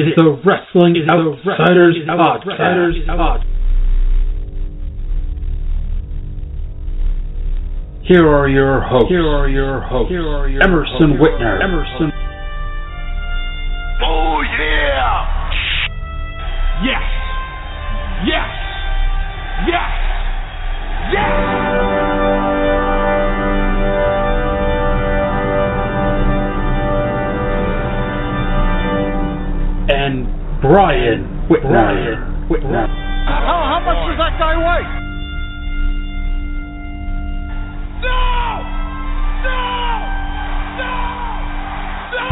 is the Wrestling Outsiders Podcast. Here are your hosts. Here are your hosts. Here are your Emerson Whitner. Emerson. Oh yeah! Yes! Yes! Yes! Yes! And Brian Whitner. Brian Whitner. How, how much does that guy weigh? No! No! No! No!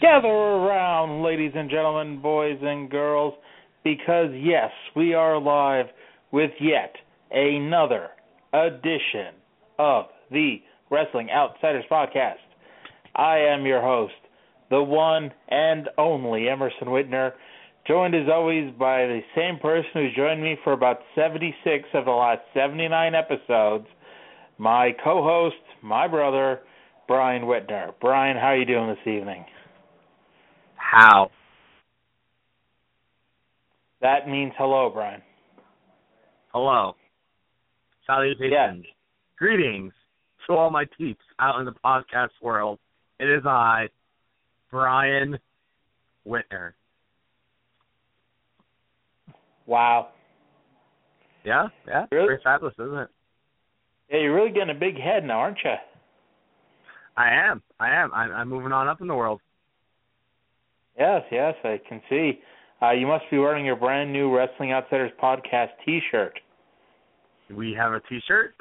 Gather around, ladies and gentlemen, boys and girls, because yes, we are live with yet another edition of the Wrestling Outsiders Podcast. I am your host, the one and only Emerson Whitner, joined as always by the same person who's joined me for about 76 of the last 79 episodes, my co-host, my brother, Brian Whitner. Brian, how are you doing this evening? How? That means hello, Brian. Hello. Salutations. Greetings to all my peeps out in the podcast world. It is I, Brian Whitner. Wow. Yeah, yeah. Really? Pretty fabulous, isn't it? Yeah, you're really getting a big head now, aren't you? I am. I am. I'm, I'm moving on up in the world. Yes, yes, I can see. Uh, you must be wearing your brand new Wrestling Outsiders podcast T-shirt. We have a T-shirt.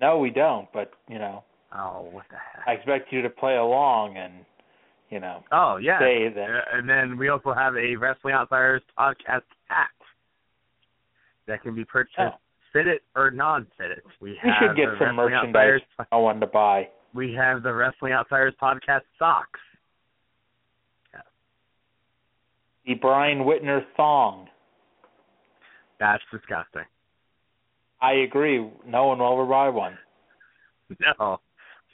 No, we don't, but you know, Oh, what the heck? I expect you to play along and you know oh, yeah. say that. Uh, and then we also have a Wrestling Outsiders podcast hat that can be purchased, Oh. fitted or non-fitted. We We have should get some merchandise. I wanted to buy. we have the Wrestling Outsiders podcast socks. The Brian Whitner thong. That's disgusting. I agree. No one will ever buy one. No,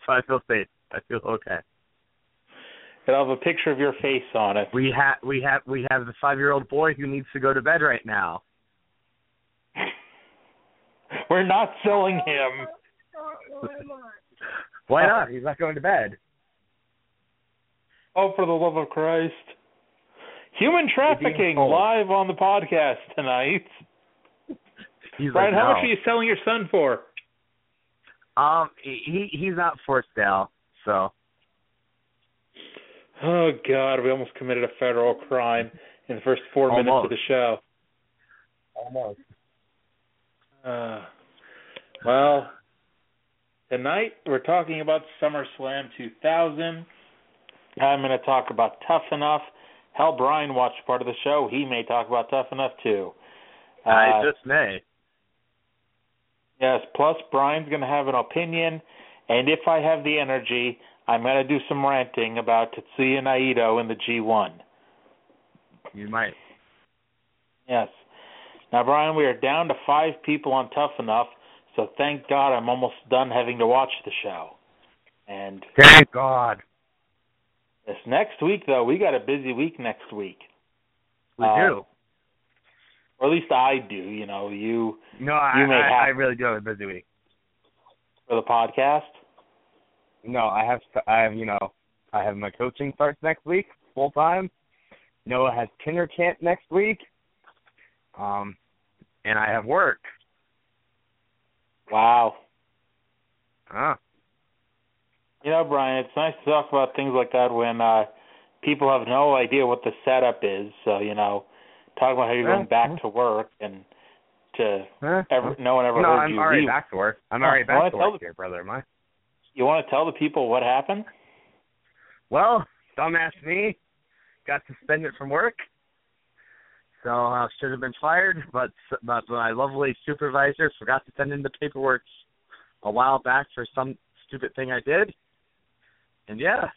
so I feel safe. I feel okay. It'll have a picture of your face on it. We have we have we have the five year old boy who needs to go to bed right now. We're not selling him. Why not? Oh. He's not going to bed. Oh, for the love of Christ. Human trafficking live on the podcast tonight. He's Brian, like, how no. much are you selling your son for? Um, he he's not for sale. So Oh God, we almost committed a federal crime in the first four minutes of the show. almost. Uh, well, tonight we're talking about SummerSlam 2000. I'm going to talk about Tough Enough. Hell, Brian watched part of the show. He may talk about Tough Enough too. I Uh, just may. Yes, plus Brian's going to have an opinion, and if I have the energy, I'm going to do some ranting about Tetsuya Naito in the G1. You might. Yes. Now, Brian, we are down to five people on Tough Enough, so thank God I'm almost done having to watch the show. And Thank God. This next week, though, we got a busy week next week. We Uh, do. Or at least I do. You know, you No, I, you may I, have- I really do have a busy week. for the podcast. no, I have I have you know I have my coaching starts next week full time. Noah has kinder camp next week. Um, and I have work. Wow. Ah. You know, Brian, it's nice to talk about things like that when uh people have no idea what the setup is. So, you know, talk about how you're going back to work and to ever no one ever no, heard I'm you already leave. back to work. I'm already back to work here, brother. Am I? You want to tell the people what happened? Well, dumbass me got suspended from work. So I should have been fired, but but my lovely supervisor forgot to send in the paperwork a while back for some stupid thing I did. And yeah,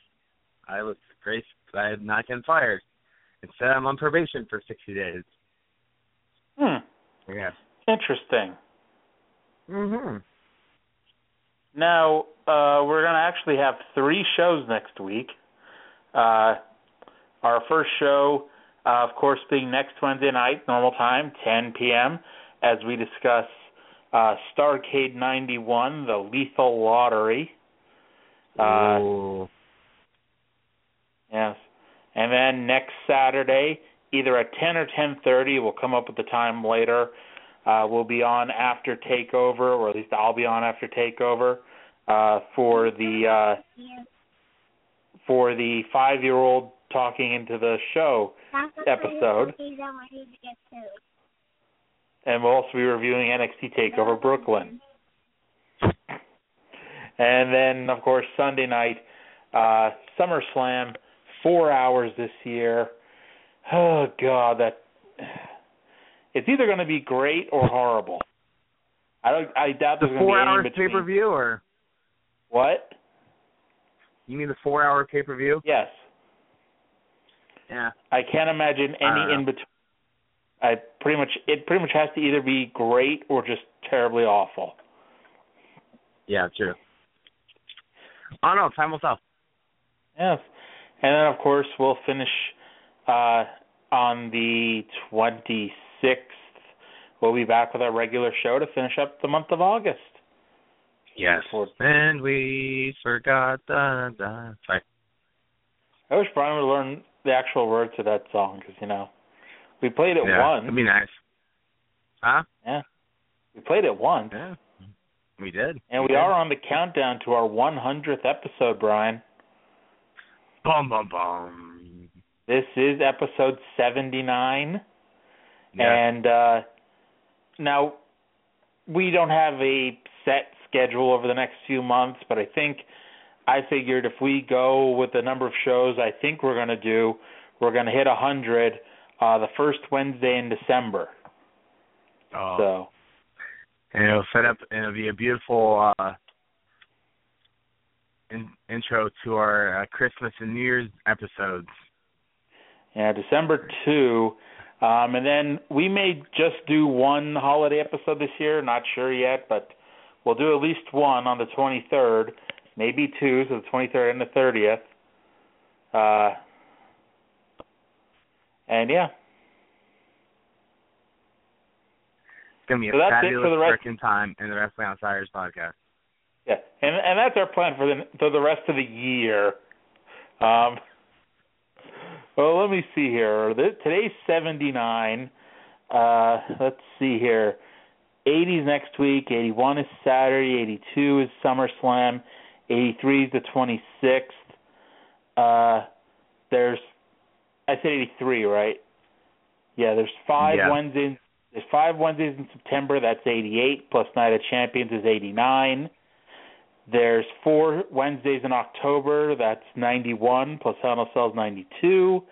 I was great. I had not getting fired. Instead, I'm on probation for 60 days. Hmm. Yeah. Interesting. Mhm. Now, uh, we're going to actually have three shows next week. Uh, our first show, uh, of course, being next Wednesday night, normal time, 10 p.m., as we discuss uh, Starcade 91, the Lethal Lottery. Uh, Ooh. Yes. And then next Saturday, either at 10 or 10:30, we'll come up with the time later. Uh, we'll be on after Takeover, or at least I'll be on after Takeover uh, for the uh, for the five-year-old talking into the show episode. And we'll also be reviewing NXT Takeover Brooklyn. And then, of course, Sunday night, uh, SummerSlam, four hours this year. Oh God, that it's either going to be great or horrible. I don't. I doubt The there's going to be four in pay per view or What? you mean the four hour pay per view? Yes. Yeah. I can't imagine any in between. I pretty much it pretty much has to either be great or just terribly awful. Yeah, true. I don't know. Time will tell. Yes. And then of course we'll finish uh on the 26th. We'll be back with our regular show to finish up the month of August. Yes. And we forgot the. the sorry. I wish Brian would learn the actual words to that song because you know we played it yeah, once. That'd be nice. Huh? Yeah. We played it once, Yeah. We did. and we did. are on the countdown to our 100th episode, Brian. Bum bum bum. This is episode 79. Yeah. And uh, now we don't have a set schedule over the next few months, but I think I figured if we go with the number of shows I think we're going to do, we're going to hit 100 uh, the first Wednesday in December. oh. So And it'll set up. And it'll be a beautiful uh, in, intro to our uh, Christmas and New Year's episodes. yeah, December 2. Um, and then we may just do one holiday episode this year. Not sure yet, but we'll do at least one on the 23rd, maybe two, so the 23rd and the 30th. Uh, and yeah, It's gonna be a So that's it fabulous for the rest- freaking time in the Wrestling Outsiders podcast. yeah, and and that's our plan for the for the rest of the year. Um, well, let me see here. Th- Today's 79. Uh, let's see here. 80s next week. 81 is Saturday. 82 is SummerSlam. 83 is the 26th. Uh, there's, I said 83, right? Yeah, there's five Yeah. Wednesdays. There's five Wednesdays in September. That's 88. Plus Night of Champions is 89. There's four Wednesdays in October. That's 91. Plus Hell in a Cell is 92.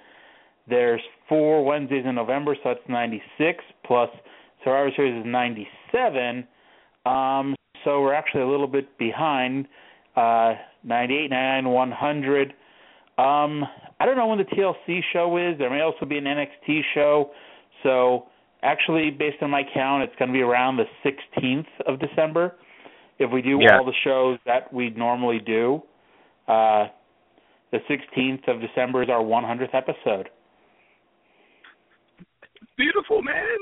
There's four Wednesdays in November, so that's 96. Plus Survivor Series is 97. Um, so we're actually a little bit behind. Uh, 98, 99, 100. Um, I don't know when the TLC show is. There may also be an NXT show. So actually, based on my count, it's going to be around the 16th of December. If we do Yeah. all the shows that we normally do, uh, the 16th of December is our 100th episode. Beautiful man.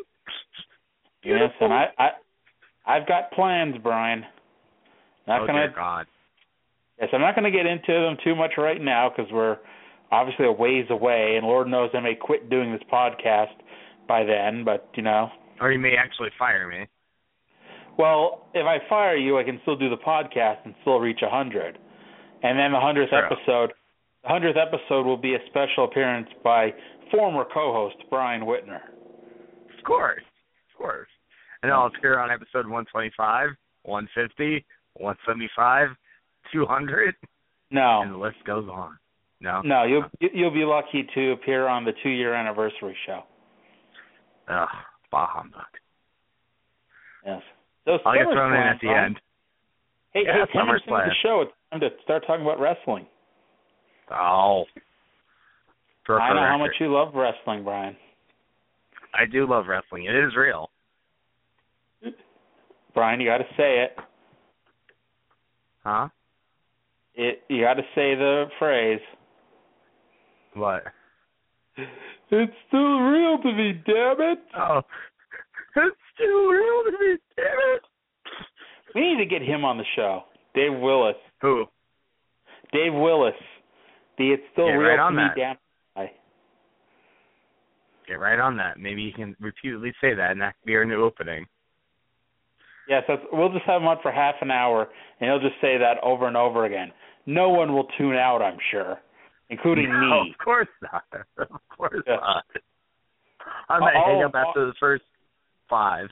Yes, and I, I, I've got plans, Brian. Not oh gonna dear God. Yes, I'm not going to get into them too much right now because we're obviously a ways away, and Lord knows I may quit doing this podcast by then. But you know, or you may actually fire me. Well, if I fire you, I can still do the podcast and still reach a hundred, and then the hundredth episode, the hundredth episode will be a special appearance by former co-host Brian Whitner. Of course, of course. And I'll appear on episode 125, 150, 175, 200. No. And the list goes on. No. No, you'll you'll be lucky to appear on the two year anniversary show. Ugh, bah humbug. Yes. So I'll get thrown in at the end. Hey, yeah, hey, ten minutes the show, it's time to start talking about wrestling. Oh. For, I know record. how much you love wrestling, Brian. I do love wrestling. It is real. Brian, you got to say it. Huh? It you got to say the phrase. What? It's still real to me, damn it. Oh. It's still real to me, damn it. We need to get him on the show. Dave Willis. Who? Dave Willis. The It's Still Get Real right to Me, that. damn it. Get right on that. Maybe you can repeatedly say that, and that could be our new opening. Yes, that's, we'll just have him on for half an hour, and he'll just say that over and over again. No one will tune out, I'm sure, including no, me. Of course not. Of course Yeah. not. I might I'll- hang up after the first five.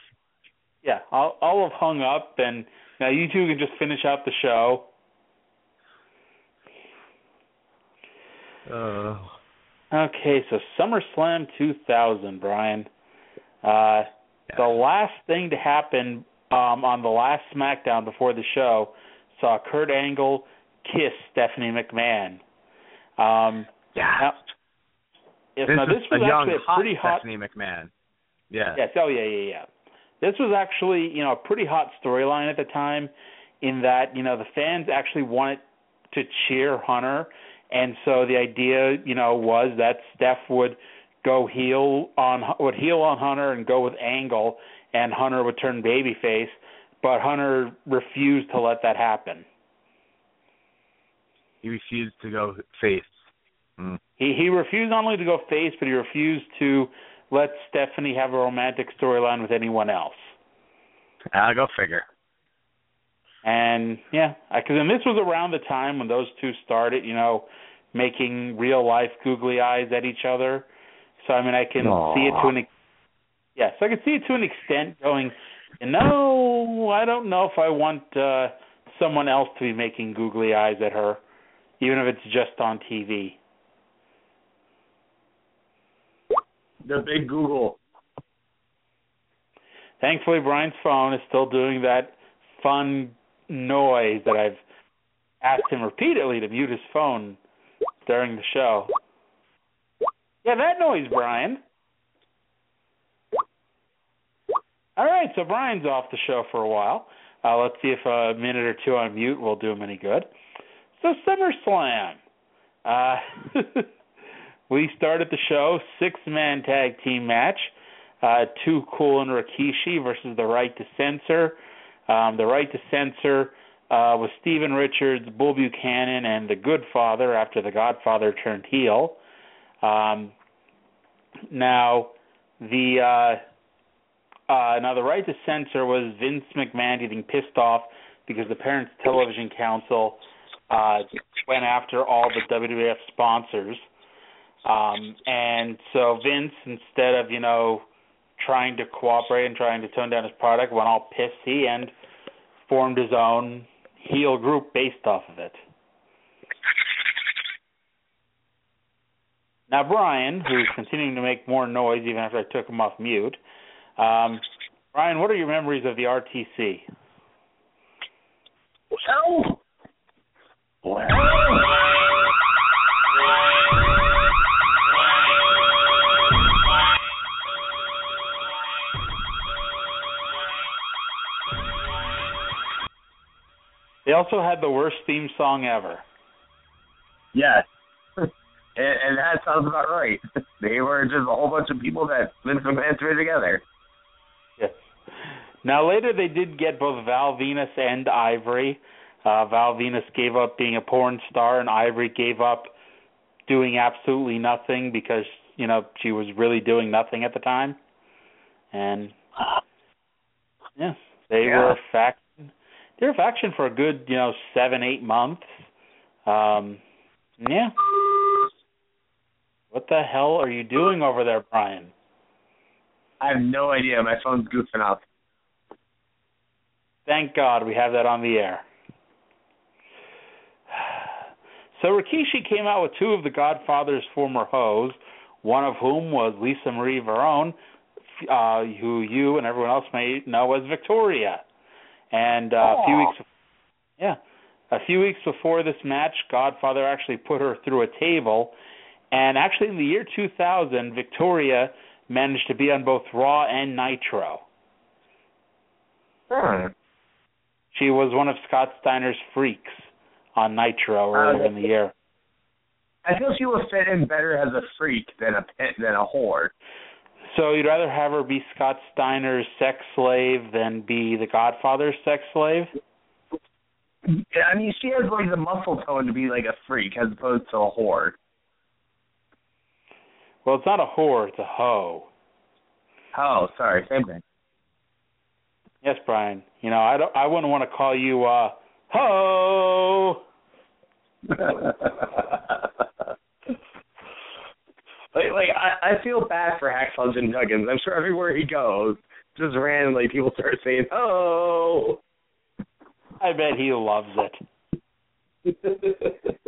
Yeah, I'll I'll have hung up, and now you two can just finish out the show. Uh, Okay, so SummerSlam 2000, Brian. Uh, The last thing to happen um, on the last SmackDown before the show saw Kurt Angle kiss Stephanie McMahon. Um, yeah. now, yes, this now is this was a young, actually a pretty hot. Stephanie McMahon. Yeah. Yes, oh yeah, yeah, yeah. This was actually, you know, a pretty hot storyline at the time, in that you know the fans actually wanted to cheer Hunter, and so the idea, you know, was that Steph would go heel on would heel on Hunter and go with Angle, and Hunter would turn babyface, but Hunter refused to let that happen. He refused to go face. Mm. He he refused not only to go face, but he refused to let Stephanie have a romantic storyline with anyone else. I'll go figure. And yeah, because and this was around the time when those two started, you know, making real life googly eyes at each other. So I mean, I can Aw. see it to an ex- so I can see it to an extent going. You know, I don't know if I want uh someone else to be making googly eyes at her, even if it's just on TV. The big Google. Thankfully, Brian's phone is still doing that fun noise that I've asked him repeatedly to mute his phone during the show. Yeah, that noise, Brian. All right, so Brian's off the show for a while. Uh, let's see if a minute or two on mute will do him any good. So SummerSlam. Uh, we started the show six-man tag team match. Uh, Too Cool and Rikishi versus the Right to Censor. Um, the Right to Censor uh, was Steven Richards, Bull Buchanan, and the Good Father after the Godfather turned heel. Um, now, the uh, uh, now the Right to Censor was Vince McMahon getting pissed off because the Parents Television Council uh, went after all the WWF sponsors. Um, and so Vince, instead of you know trying to cooperate and trying to tone down his product, went all pissy and formed his own heel group based off of it. Now Brian, who's continuing to make more noise even after I took him off mute, um, Brian, what are your memories of the RTC? Well, They also had the worst theme song ever. Yes. and, and that sounds about right. They were just a whole bunch of people that Vince McMahon threw together. Yes. Now later they did get both Val Venis and Ivory. Uh, Val Venis gave up being a porn star, and Ivory gave up doing absolutely nothing because you know she was really doing nothing at the time. And yeah, they Yeah. were a faction. They were a faction for a good you know seven eight months. Um, yeah. What the hell are you doing over there, Brian? I have no idea. My phone's goofing up. Thank God we have that on the air. So Rikishi came out with two of the Godfather's former hoes, one of whom was Lisa Marie Varon, uh, who you and everyone else may know as Victoria. And uh, a few weeks, yeah, a few weeks before this match, Godfather actually put her through a table. And actually, in the year 2000, Victoria managed to be on both Raw and Nitro. Hmm. She was one of Scott Steiner's freaks on Nitro earlier in the year. I feel she would fit in better as a freak than a than a whore. So you'd rather have her be Scott Steiner's sex slave than be the Godfather's sex slave? Yeah, I mean, she has like the muscle tone to be like a freak as opposed to a whore. Well, it's not a whore, it's a hoe. Oh, sorry, same thing. Yes, Brian. You know, I don't I wouldn't want to call you uh ho. like, like I, I feel bad for Hacksaw Jim Duggan. I'm sure everywhere he goes, just randomly people start saying, "Oh." I bet he loves it.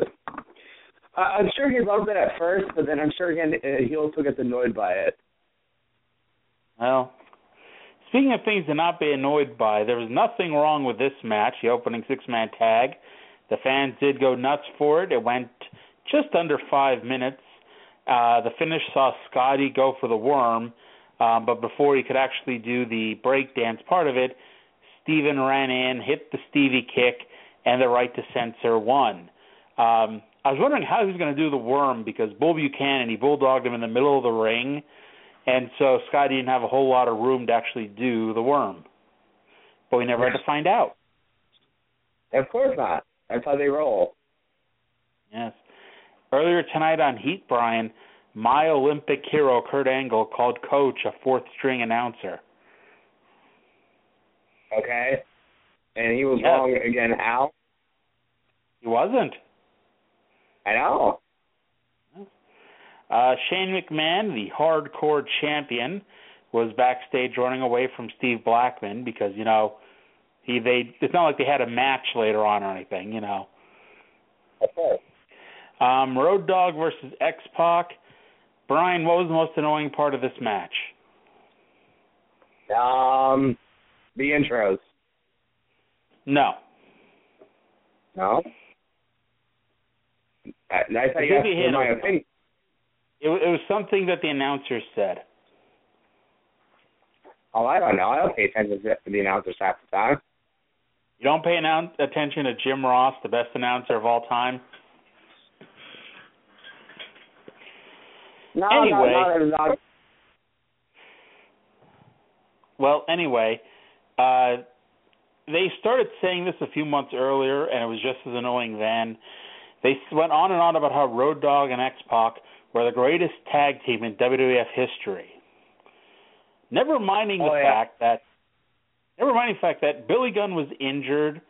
I- I'm sure he loved it at first, but then I'm sure again uh, he also gets annoyed by it. Well, speaking of things to not be annoyed by, there was nothing wrong with this match, the opening six man tag. The fans did go nuts for it. It went just under five minutes. Uh, the finish saw Scotty go for the worm, um, but before he could actually do the breakdance part of it, Steven ran in, hit the Stevie kick, and the right to censor won. Um, I was wondering how he was going to do the worm because Bull Buchanan, he bulldogged him in the middle of the ring, and so Scotty didn't have a whole lot of room to actually do the worm. But we never had to find out. Of course not. That's how they roll. Yes. Earlier tonight on Heat, Brian, my Olympic hero Kurt Angle called Coach a fourth string announcer. Okay, and he was Yeah. wrong again. Al. He wasn't. I know. Uh, Shane McMahon, the hardcore champion, was backstage running away from Steve Blackman because you know he they it's not like they had a match later on or anything, you know. Okay. Um, Road Dogg versus X Pac. Brian, what was the most annoying part of this match? Um, the intros. No. No. I, I thought you think asked he for hit my opinion. It, it was something that the announcer said. Oh, I don't know. I don't pay attention to the announcers half the time. You don't pay annou- attention to Jim Ross, the best announcer of all time. No, Anyway. no, no, no. Well, anyway, uh, they started saying this a few months earlier, and it was just as annoying then. They went on and on about how Road Dogg and X Pac were the greatest tag team in WWF history. Never minding the Oh, yeah. fact that, never minding the fact that Billy Gunn was injured,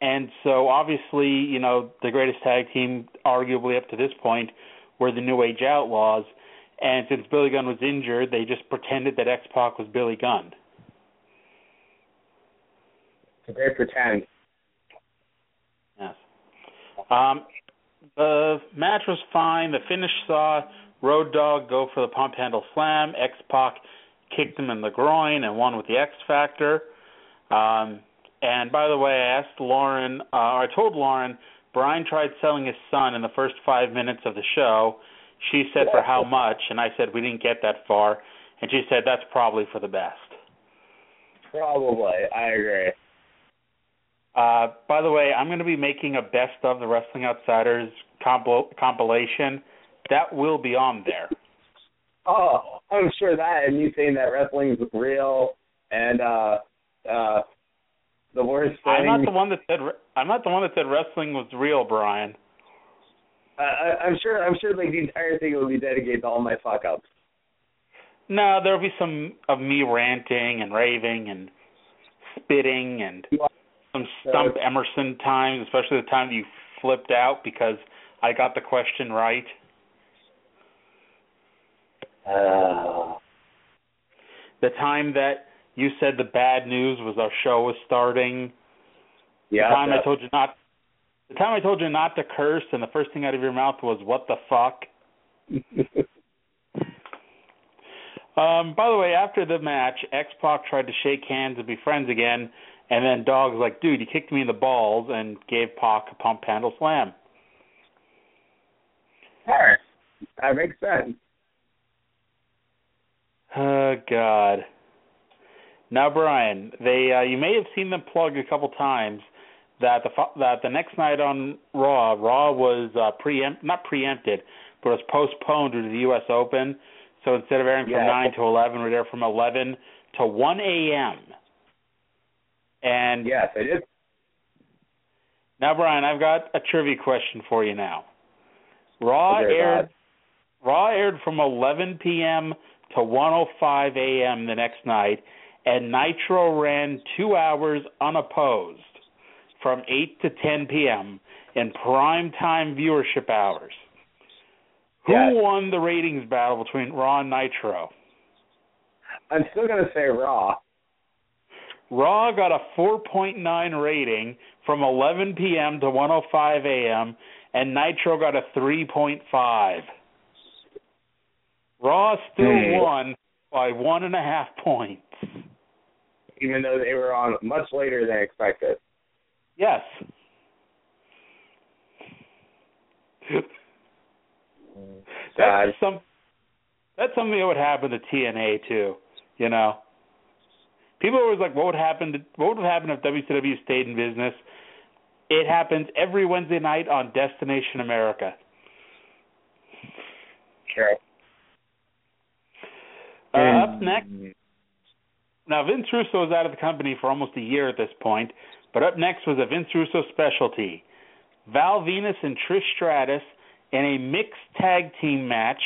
and so obviously, you know, the greatest tag team, arguably up to this point, were the New Age Outlaws. And since Billy Gunn was injured, they just pretended that X Pac was Billy Gunn. It's a great pretend. Yes. Um, the match was fine. The finish saw Road Dogg go for the pump handle slam. X Pac kicked him in the groin and won with the X Factor. Um, and by the way, I asked Lauren, uh, I told Lauren, Brian tried selling his son in the first five minutes of the show. She said for how much, and I said we didn't get that far, and she said that's probably for the best. Probably. I agree. Uh, by the way, I'm going to be making a best of the Wrestling Outsiders compil- compilation. That will be on there. Oh, I'm sure that, and you saying that wrestling's real, and uh, uh, the worst thing. I'm not the one that said I'm not the one that said wrestling was real, Brian. Uh, I, I'm sure. I'm sure. Like the entire thing will be dedicated to all my fuck ups. No, there'll be some of me ranting and raving and spitting and some stump Emerson times, especially the time you flipped out because I got the question right. Uh, The time that you said the bad news was our show was starting. yeah. the time I told you not. The time I told you not to curse, and the first thing out of your mouth was "What the fuck." Um, by the way, after the match, X Pac tried to shake hands and be friends again, and then Dog's like, "Dude, you kicked me in the balls," and gave Pac a pump handle slam. Sure. That makes sense. Oh God. Now, Brian, they uh, you may have seen them plug a couple times that the that the next night on Raw, Raw was uh, preempt not preempted, but was postponed due to the U.S. Open. So instead of airing from Yeah. nine to eleven, we're there from eleven to one a.m. And Yes, I did. now, Brian, I've got a trivia question for you now. Raw aired God. Raw aired from 11 p.m. to 1:05 a.m. the next night, and Nitro ran two hours unopposed from 8 to 10 p.m. in prime time viewership hours. Who Yes. won the ratings battle between Raw and Nitro? I'm still gonna say Raw. Raw got a 4.9 rating from 11 p.m. to 1:05 a.m., and Nitro got a 3.5. Raw still Hmm. won by one and a half points. even though they were on much later than expected. Yes. That's some. That's something that would happen to TNA too. You know, people are always like, "What would happen? To, what would happen if WCW stayed in business?" It happens every Wednesday night on Destination America. Sure. Uh, up next, now Vince Russo was out of the company for almost a year at this point, but up next was a Vince Russo specialty: Val Venis and Trish Stratus in a mixed tag team match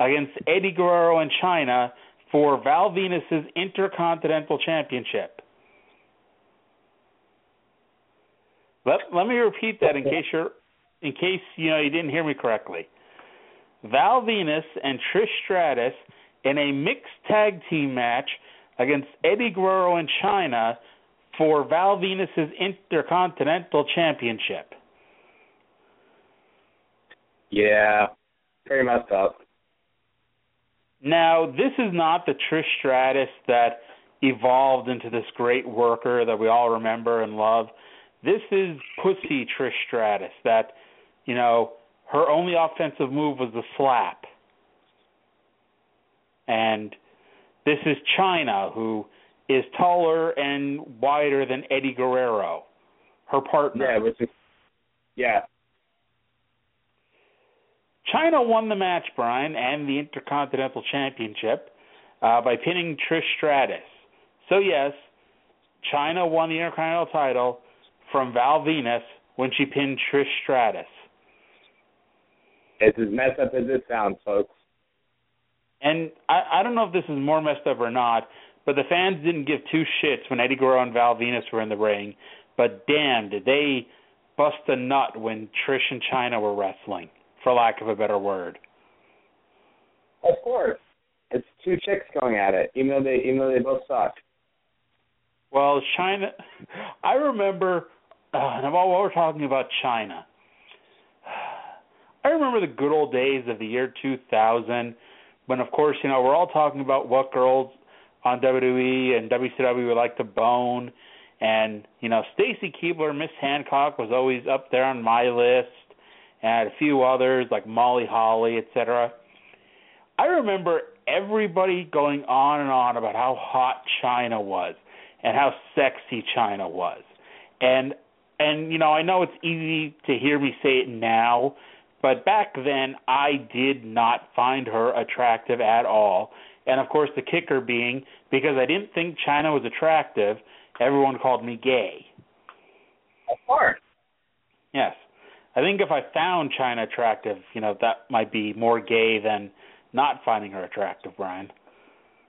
against Eddie Guerrero and Chyna for Val Venis's Intercontinental Championship. Let let me repeat that in case you're in case you know you didn't hear me correctly. Val Venis and Trish Stratus in a mixed tag team match against Eddie Guerrero and Chyna for Val Venis's Intercontinental Championship. Yeah. Very messed up. Now, this is not the Trish Stratus that evolved into this great worker that we all remember and love. This is pussy Trish Stratus that, you know, her only offensive move was the slap. And this is Chyna, who is taller and wider than Eddie Guerrero, her partner. Yeah, which is yeah. Chyna won the match, Brian, and the Intercontinental Championship uh, by pinning Trish Stratus. So yes, Chyna won the Intercontinental title from Val Venis when she pinned Trish Stratus. It's as messed up as it sounds, folks. And I, I don't know if this is more messed up or not, but the fans didn't give two shits when Eddie Guerrero and Val Venis were in the ring. But damn, did they bust a nut when Trish and Chyna were wrestling, for lack of a better word. Of course. It's two chicks going at it, even though they even though they both suck. Well, Chyna, I remember, uh, and while we're talking about Chyna, I remember the good old days of the year 2000 when, of course, you know, we're all talking about what girls on WWE and WCW would like to bone. And, you know, Stacy Keibler, Miss Hancock was always up there on my list, and a few others like Molly Holly, etc. I remember everybody going on and on about how hot Chyna was and how sexy Chyna was. And and you know, I know it's easy to hear me say it now, but back then I did not find her attractive at all. And of course the kicker being because I didn't think Chyna was attractive, everyone called me gay. Of course. Yes. I think if I found Chyna attractive, you know, that might be more gay than not finding her attractive, Brian.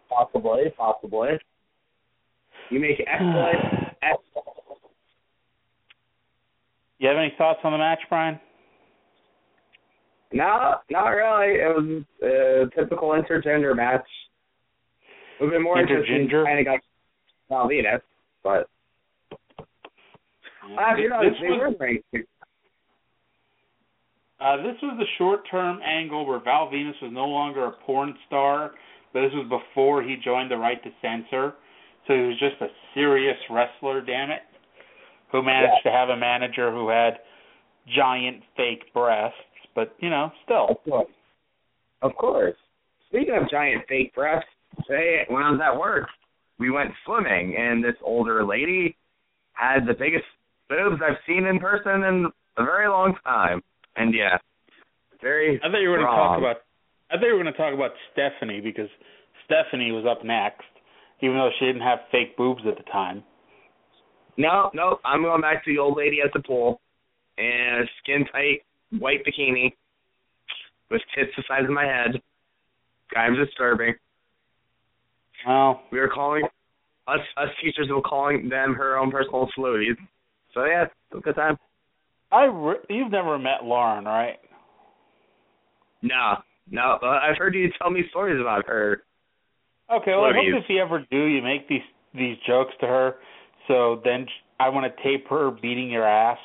Possibly, possibly. You make excellent, excellent. You have any thoughts on the match, Brian? No, not really. It was a typical intergender match. It would have been more interesting Intergender? kind of got Venus, but uh, you know, they was, were great. Uh, this was the short-term angle where Val Venis was no longer a porn star, but this was before he joined the Right to Censor, so he was just a serious wrestler. Damn it, who managed to have a manager who had giant fake breasts, but you know, still. Of course. Of course. Speaking of giant fake breasts, today when I was at work, we went swimming, and this older lady had the biggest boobs I've seen in person in a very long time. And yeah, very. I thought you were going to talk about. I thought you were going to talk about Stephanie because Stephanie was up next, even though she didn't have fake boobs at the time. No, no, I'm going back to the old lady at the pool, and a skin tight white bikini with tits the size of my head. Kind of disturbing. Well, We were calling us us teachers were calling them her own personal saluties. So yeah, it was a good time. I re- you've never met Lauren, right? No, no, I've heard you tell me stories about her. Okay, well, I Floaties. hope if you ever do, you make these these jokes to her, so then I want to tape her beating your ass.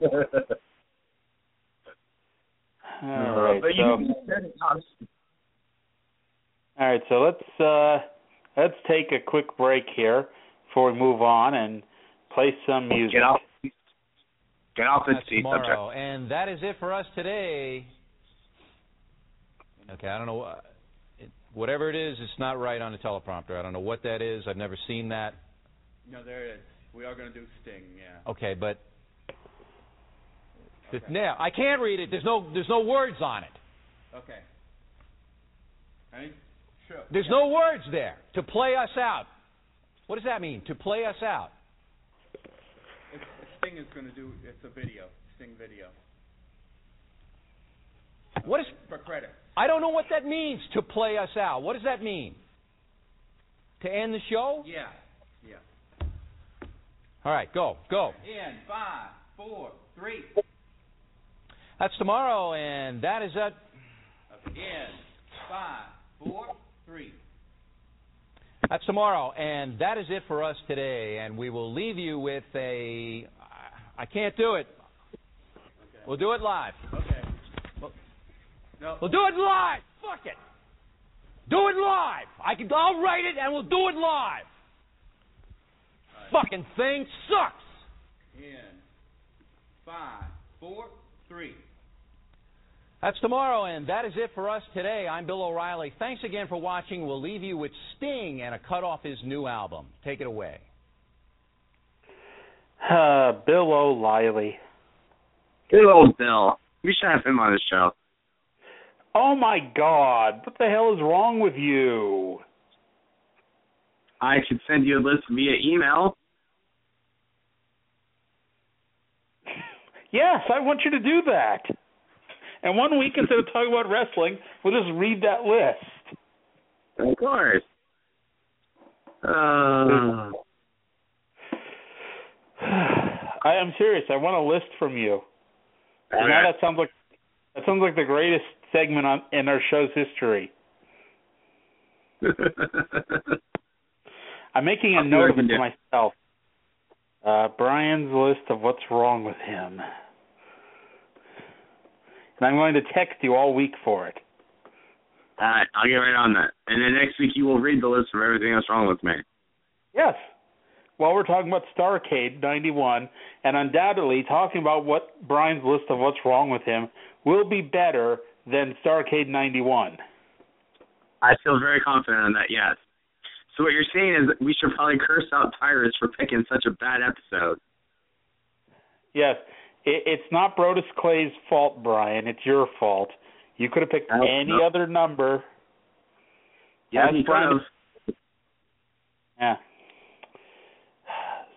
All right, but so all right, so let's uh let's take a quick break here before we move on and play some music. get off, get off this That's seat tomorrow, and that is it for us today. Okay, I don't know. uh, It, whatever it is, it's not right on the teleprompter. I don't know what that is. I've never seen that. No, there it is. We are going to do Sting, yeah. Okay, but th- now I can't read it. There's no there's no words on it. Okay. Ready? Sure. There's no words there to play us out. What does that mean? To play us out? Sting is going to do, it's a video, Sting video. What is? For credit. I don't know what that means. To play us out. What does that mean? To end the show? Yeah. Yeah. All right, go go. In five, four, three. That's tomorrow, and that is it. In five, four, three. That's tomorrow, and that is it for us today. And we will leave you with a. I can't do it. We'll do it live. Okay. No. We'll do it live. Fuck it. Do it live. I can. I'll write it, and we'll do it live. Fucking thing sucks. In five, four, three. That's tomorrow, and that is it for us today. I'm Bill O'Reilly. Thanks again for watching. We'll leave you with Sting and a cut off his new album. Take it away. Uh, Bill O'Reilly. Good old Bill. We should have him on the show. Oh my God! What the hell is wrong with you? I could send you a list via email. Yes, I want you to do that. And one week, instead of talking about wrestling, we'll just read that list. Of course. Uh, I am serious. I want a list from you. And Now that sounds like that sounds like the greatest segment on in our show's history. I'm making a I'll note of it to myself. Uh, Brian's list of what's wrong with him. And I'm going to text you all week for it. All right, I'll get right on that. And then next week you will read the list of everything that's wrong with me. Yes. Well, we're talking about Starcade 91, and undoubtedly talking about what Brian's list of what's wrong with him will be better than Starcade 91. I feel very confident on that, yes. So what you're saying is that we should probably curse out Tyrus for picking such a bad episode. Yes, it, it's not Brodus Clay's fault, Brian. It's your fault. You could have picked Oh, any no. other number. Yeah, he could Brian have. Yeah.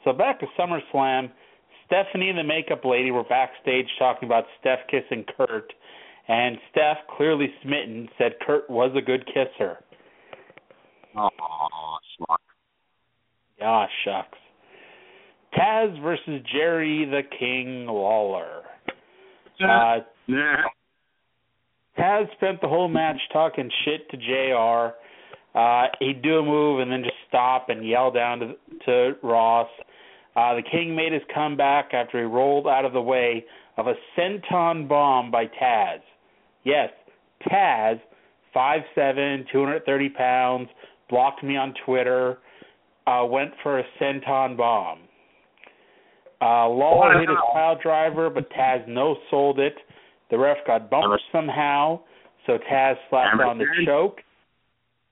So back to SummerSlam, Stephanie and the makeup lady were backstage talking about Steph kissing Kurt, and Steph, clearly smitten, said Kurt was a good kisser. Oh, schmuck. Ah, shucks. Taz versus Jerry the King Lawler. Uh. Taz spent the whole match talking shit to JR. Uh, he'd do a move and then just stop and yell down to, to Ross. Uh, the King made his comeback after he rolled out of the way of a senton bomb by Taz. Yes, Taz, 5'7", 230 pounds, blocked me on Twitter, uh, went for a senton bomb. Uh, Lawler hit his pile driver, but Taz no sold it. The ref got bumped somehow, so Taz slapped on the choke.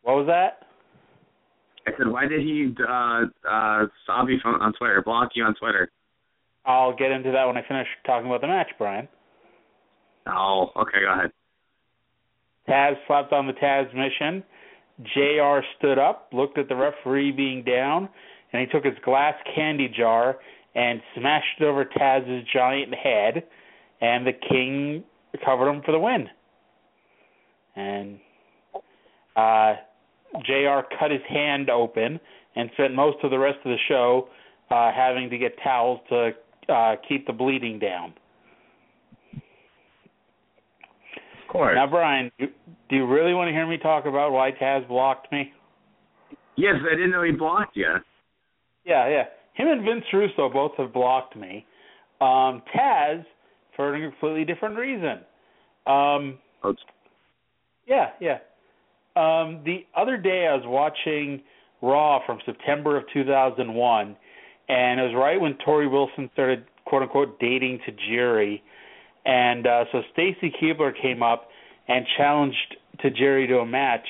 What was that? I said, why did he uh uh stop you from on Twitter, block you on Twitter? I'll get into that when I finish talking about the match, Brian. Oh, okay, go ahead. Taz slapped on the Tazmission. JR stood up, looked at the referee being down, and he took his glass candy jar and smashed it over Taz's giant head, and the King covered him for the win. And uh, JR cut his hand open and spent most of the rest of the show uh, having to get towels to uh, keep the bleeding down. Of course. Now, Brian, do, do you really want to hear me talk about why Taz blocked me? yes, I didn't know he blocked you. Yeah, yeah. Him and Vince Russo both have blocked me. Um, Taz for a completely different reason. Um, yeah, yeah. Um, the other day I was watching Raw from September of 2001, and it was right when Torrie Wilson started quote unquote dating to Jerry, and uh, so Stacy Keibler came up and challenged to Jerry to a match,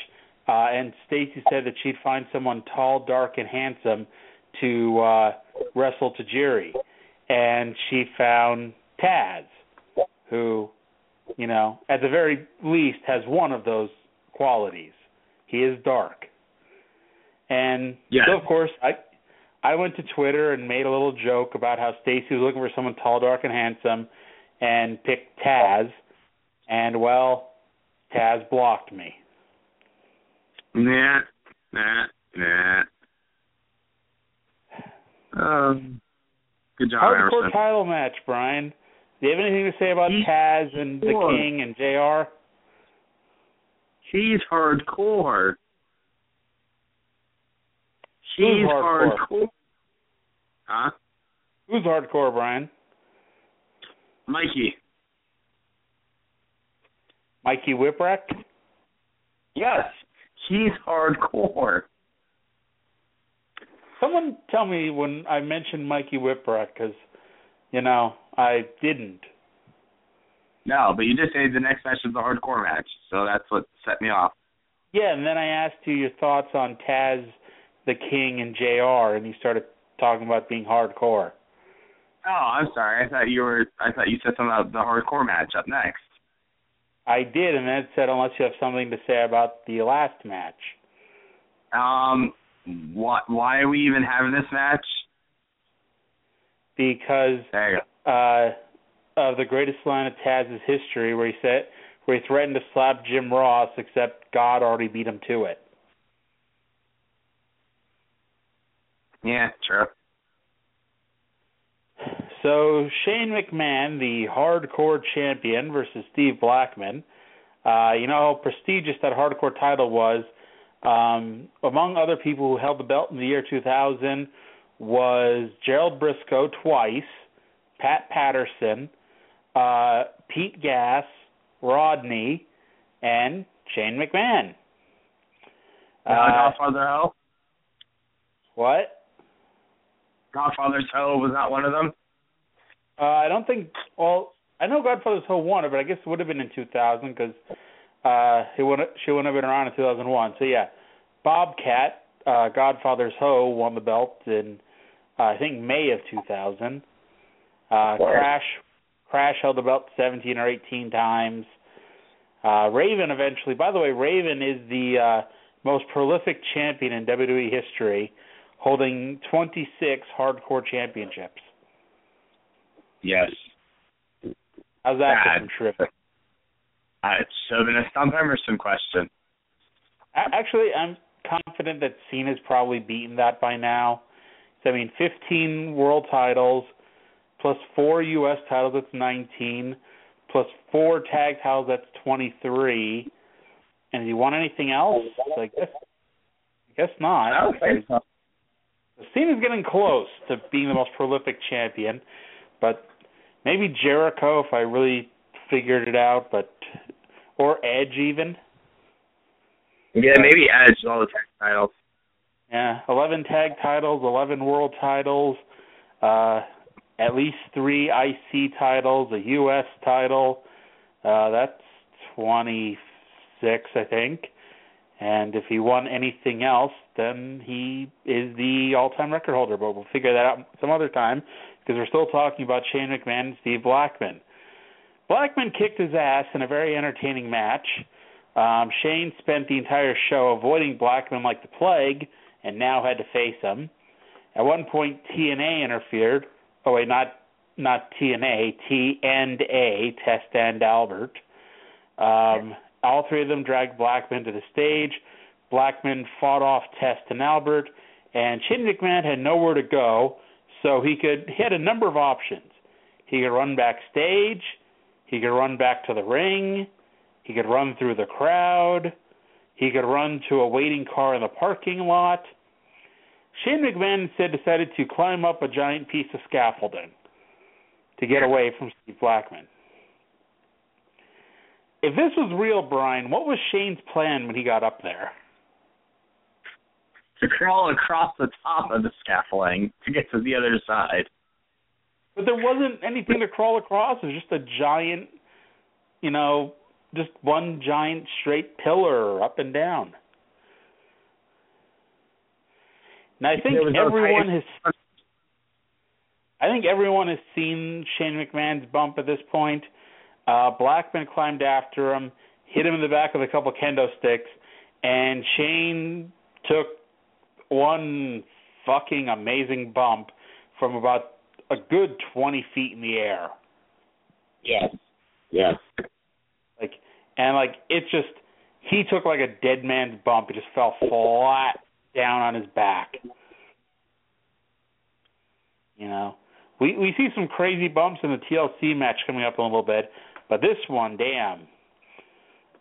uh, and Stacy said that she'd find someone tall, dark, and handsome to uh, wrestle to Jerry, and she found Taz, who you know, at the very least has one of those qualities. He is dark. And Yes. so of course I I went to Twitter and made a little joke about how Stacy was looking for someone tall, dark and handsome and picked Taz and well, Taz blocked me. Nah, nah, nah. Um, good job, Hardcore title match, Brian. Do you have anything to say about Taz and the. King and JR? She's hardcore. She's Who's hardcore? hardcore. Huh? Who's hardcore, Brian? Mikey. Mikey Whipwreck? Yes. He's hardcore. Someone tell me when I mentioned Mikey Whipwreck because, you know, I didn't. No, but you did say the next match is a hardcore match, so that's what set me off. Yeah, and then I asked you your thoughts on Taz, the King, and JR, and you started talking about being hardcore. Oh, I'm sorry. I thought you were. I thought you said something about the hardcore match up next. I did, and then it said unless you have something to say about the last match. Um, what? Why are we even having this match? Because There you go. uh, of the greatest line of Taz's history, where he said, where he threatened to slap Jim Ross, except God already beat him to it. Yeah, true. So Shane McMahon, the hardcore champion, versus Steve Blackman. Uh, you know how prestigious that hardcore title was. Um, among other people who held the belt in the year 2000 was Gerald Brisco twice, Pat Patterson, uh, Pete Gas, Rodney, and Shane McMahon. Uh, Godfather Ho. what? Godfather's Ho was not one of them. Uh, I don't think. Well, I know Godfather's Ho won it, but I guess it would have been in 2000 because uh, he wouldn't. she wouldn't have been around in 2001. So yeah, Bobcat, uh, Godfather's Ho won the belt in uh, I think May of 2000. Uh, Crash Crash held the belt 17 or 18 times. Uh, Raven eventually. By the way, Raven is the uh, most prolific champion in WWE history. holding 26 hardcore championships. Yes. How's that for some trivia? Uh, it should been a Stump Emerson question. Actually, I'm confident that Cena's probably beaten that by now. So, I mean, 15 world titles plus four U.S. titles, that's 19, plus four tag titles, that's 23. And has you want anything else? I guess, I guess not. I don't think so. Cena's getting close to being the most prolific champion, but maybe Jericho if I really figured it out, but or Edge even. Yeah, maybe Edge all the tag titles. Yeah, eleven tag titles, eleven world titles, uh, at least three IC titles, a US title. Uh, that's twenty six, I think. And if he won anything else, then he is the all-time record holder. But we'll figure that out some other time because we're still talking about Shane McMahon and Steve Blackman. Blackman kicked his ass in a very entertaining match. Um, Shane spent the entire show avoiding Blackman like the plague, and now had to face him. At one point, TNA interfered. Oh wait, not not TNA, T and A, Test and Albert. Um, all three of them dragged Blackman to the stage. Blackman fought off Test and Albert, and Shane McMahon had nowhere to go, so he could he had a number of options. He could run backstage, he could run back to the ring, he could run through the crowd, he could run to a waiting car in the parking lot. Shane McMahon instead decided to climb up a giant piece of scaffolding to get away from Steve Blackman. If this was real, Brian, what was Shane's plan when he got up there? To crawl across the top of the scaffolding to get to the other side. But there wasn't anything to crawl across. It was just a giant, you know, just one giant straight pillar up and down. And I think There no everyone has I think everyone has seen Shane McMahon's bump at this point. Uh Blackman climbed after him, hit him in the back with a couple kendo sticks, and Shane took one fucking amazing bump from about a good 20 feet in the air. Yes. Yes. Like and like it just he took like a dead man's bump. He just fell flat down on his back. You know, we we see some crazy bumps in the TLC match coming up in a little bit, but this one, damn.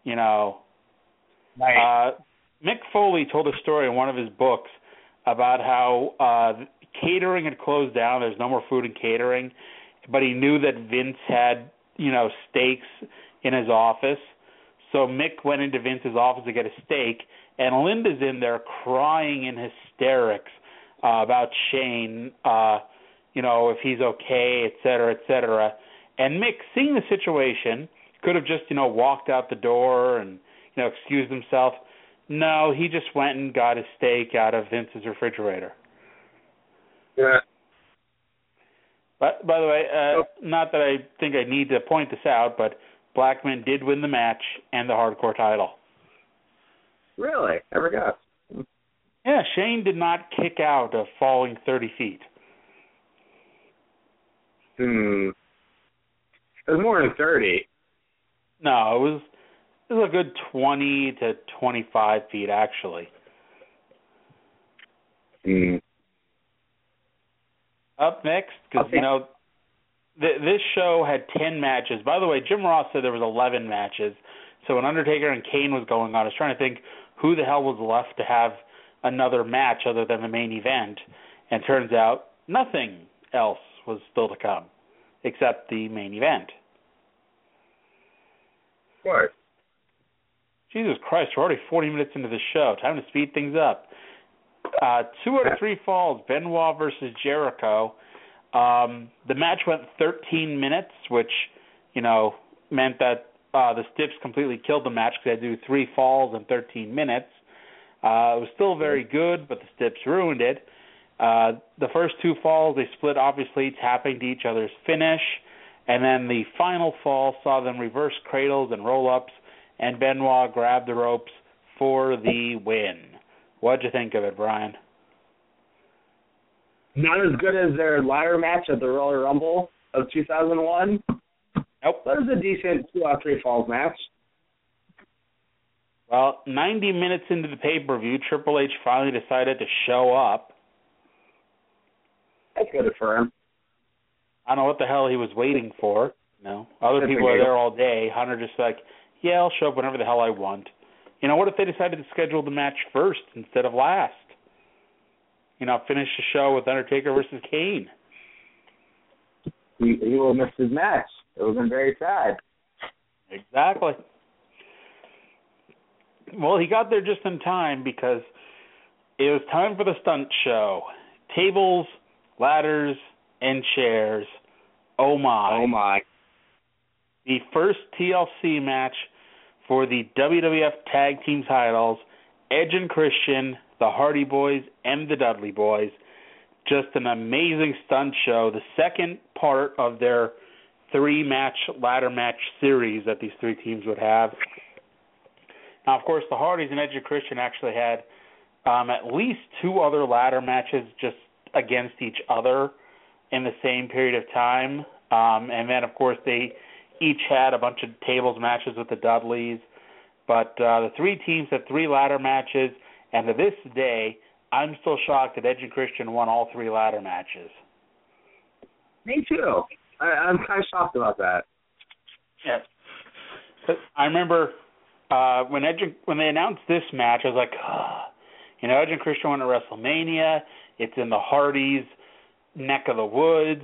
You know, Right. uh, Mick Foley told a story in one of his books about how uh catering had closed down. There's no more food and catering, but he knew that Vince had you know steaks in his office. So Mick went into Vince's office to get a steak, and Linda's in there crying in hysterics uh, about Shane, uh, you know, if he's okay, et cetera, et cetera. And Mick, seeing the situation, could have just, you know, walked out the door and, you know, excused himself. No, he just went and got his steak out of Vince's refrigerator. Yeah. But by the way, uh, not that I think I need to point this out, but Blackman did win the match and the hardcore title. Really? Ever got? Yeah, Shane did not kick out of falling 30 feet. Hmm. It was more than thirty. No, it was it was a good 20 to 25 feet actually. Hmm. Up next, because Okay. you know, th- this show had 10 matches. By the way, Jim Ross said there was 11 matches. So when Undertaker and Kane was going on, I was trying to think who the hell was left to have another match other than the main event, and turns out nothing else was still to come except the main event. What? Jesus Christ, we're already 40 minutes into the show. Time to speed things up. Uh, two out of three falls, Benoit versus Jericho. Um, the match went 13 minutes, which, you know, meant that uh, the Stiffs completely killed the match because they do three falls in 13 minutes. Uh, it was still very good, but the Stiffs ruined it. Uh, the first two falls, they split, obviously, tapping to each other's finish. And then the final fall saw them reverse cradles and roll ups, and Benoit grabbed the ropes for the win. What'd you think of it, Brian? Not as good as their ladder match at the Royal Rumble of 2001. It was a decent two out three falls match. Well, 90 minutes into the pay per view, Triple H finally decided to show up. That's good for him. I don't know what the hell he was waiting for. No, other That's people are there all day. Hunter just like, yeah, I'll show up whenever the hell I want. You know, what if they decided to schedule the match first instead of last? You know, finish the show with Undertaker versus Kane. He he will miss his match. It would have been very sad. Exactly. Well, he got there just in time because it was time for the stunt show. Tables, ladders, and chairs. Oh my. Oh my. The first TLC match for the WWF Tag Team titles, Edge and Christian, the Hardy Boys, and the Dudley Boys. Just an amazing stunt show. The second part of their three match ladder match series that these three teams would have. Now, of course, the Hardys and Edge and Christian actually had um, at least two other ladder matches just against each other in the same period of time. Um, and then, of course, they each had a bunch of tables matches with the Dudleys. But uh, the three teams had three ladder matches, and to this day, I'm still shocked that Edge and Christian won all three ladder matches. Me too. I, I'm kind of shocked about that. Yes. I remember uh, when Edge when they announced this match, I was like, oh, you know, Edge and Christian went to WrestleMania. It's in the Hardys' neck of the woods,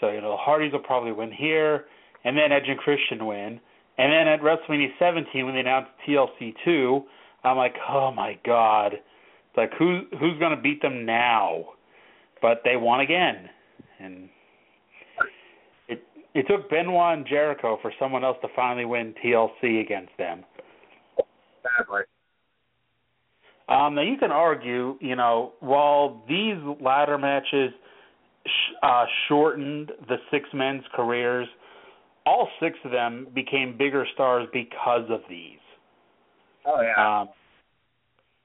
so you know the Hardys will probably win here, and then Edge and Christian win. And then at WrestleMania 17, when they announced TLC 2, I'm like, oh my god, it's like who who's gonna beat them now? But they won again, and it took Benoit and Jericho for someone else to finally win TLC against them. Sadly. Um, now you can argue, you know, while these ladder matches sh- uh, shortened the six men's careers, all six of them became bigger stars because of these. Oh yeah. Um,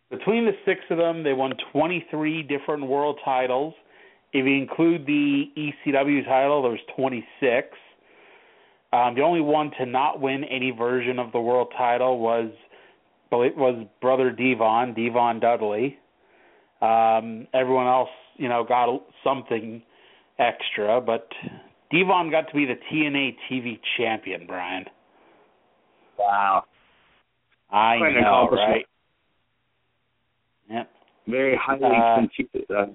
between the six of them, they won 23 different world titles. If you include the ECW title, there was 26. Um, the only one to not win any version of the world title was was brother D-Von, D-Von Dudley. Um, everyone else, you know, got something extra, but D-Von got to be the TNA TV champion, Brian. wow. I Quite know, right? Yep. Very highly Uh, uh,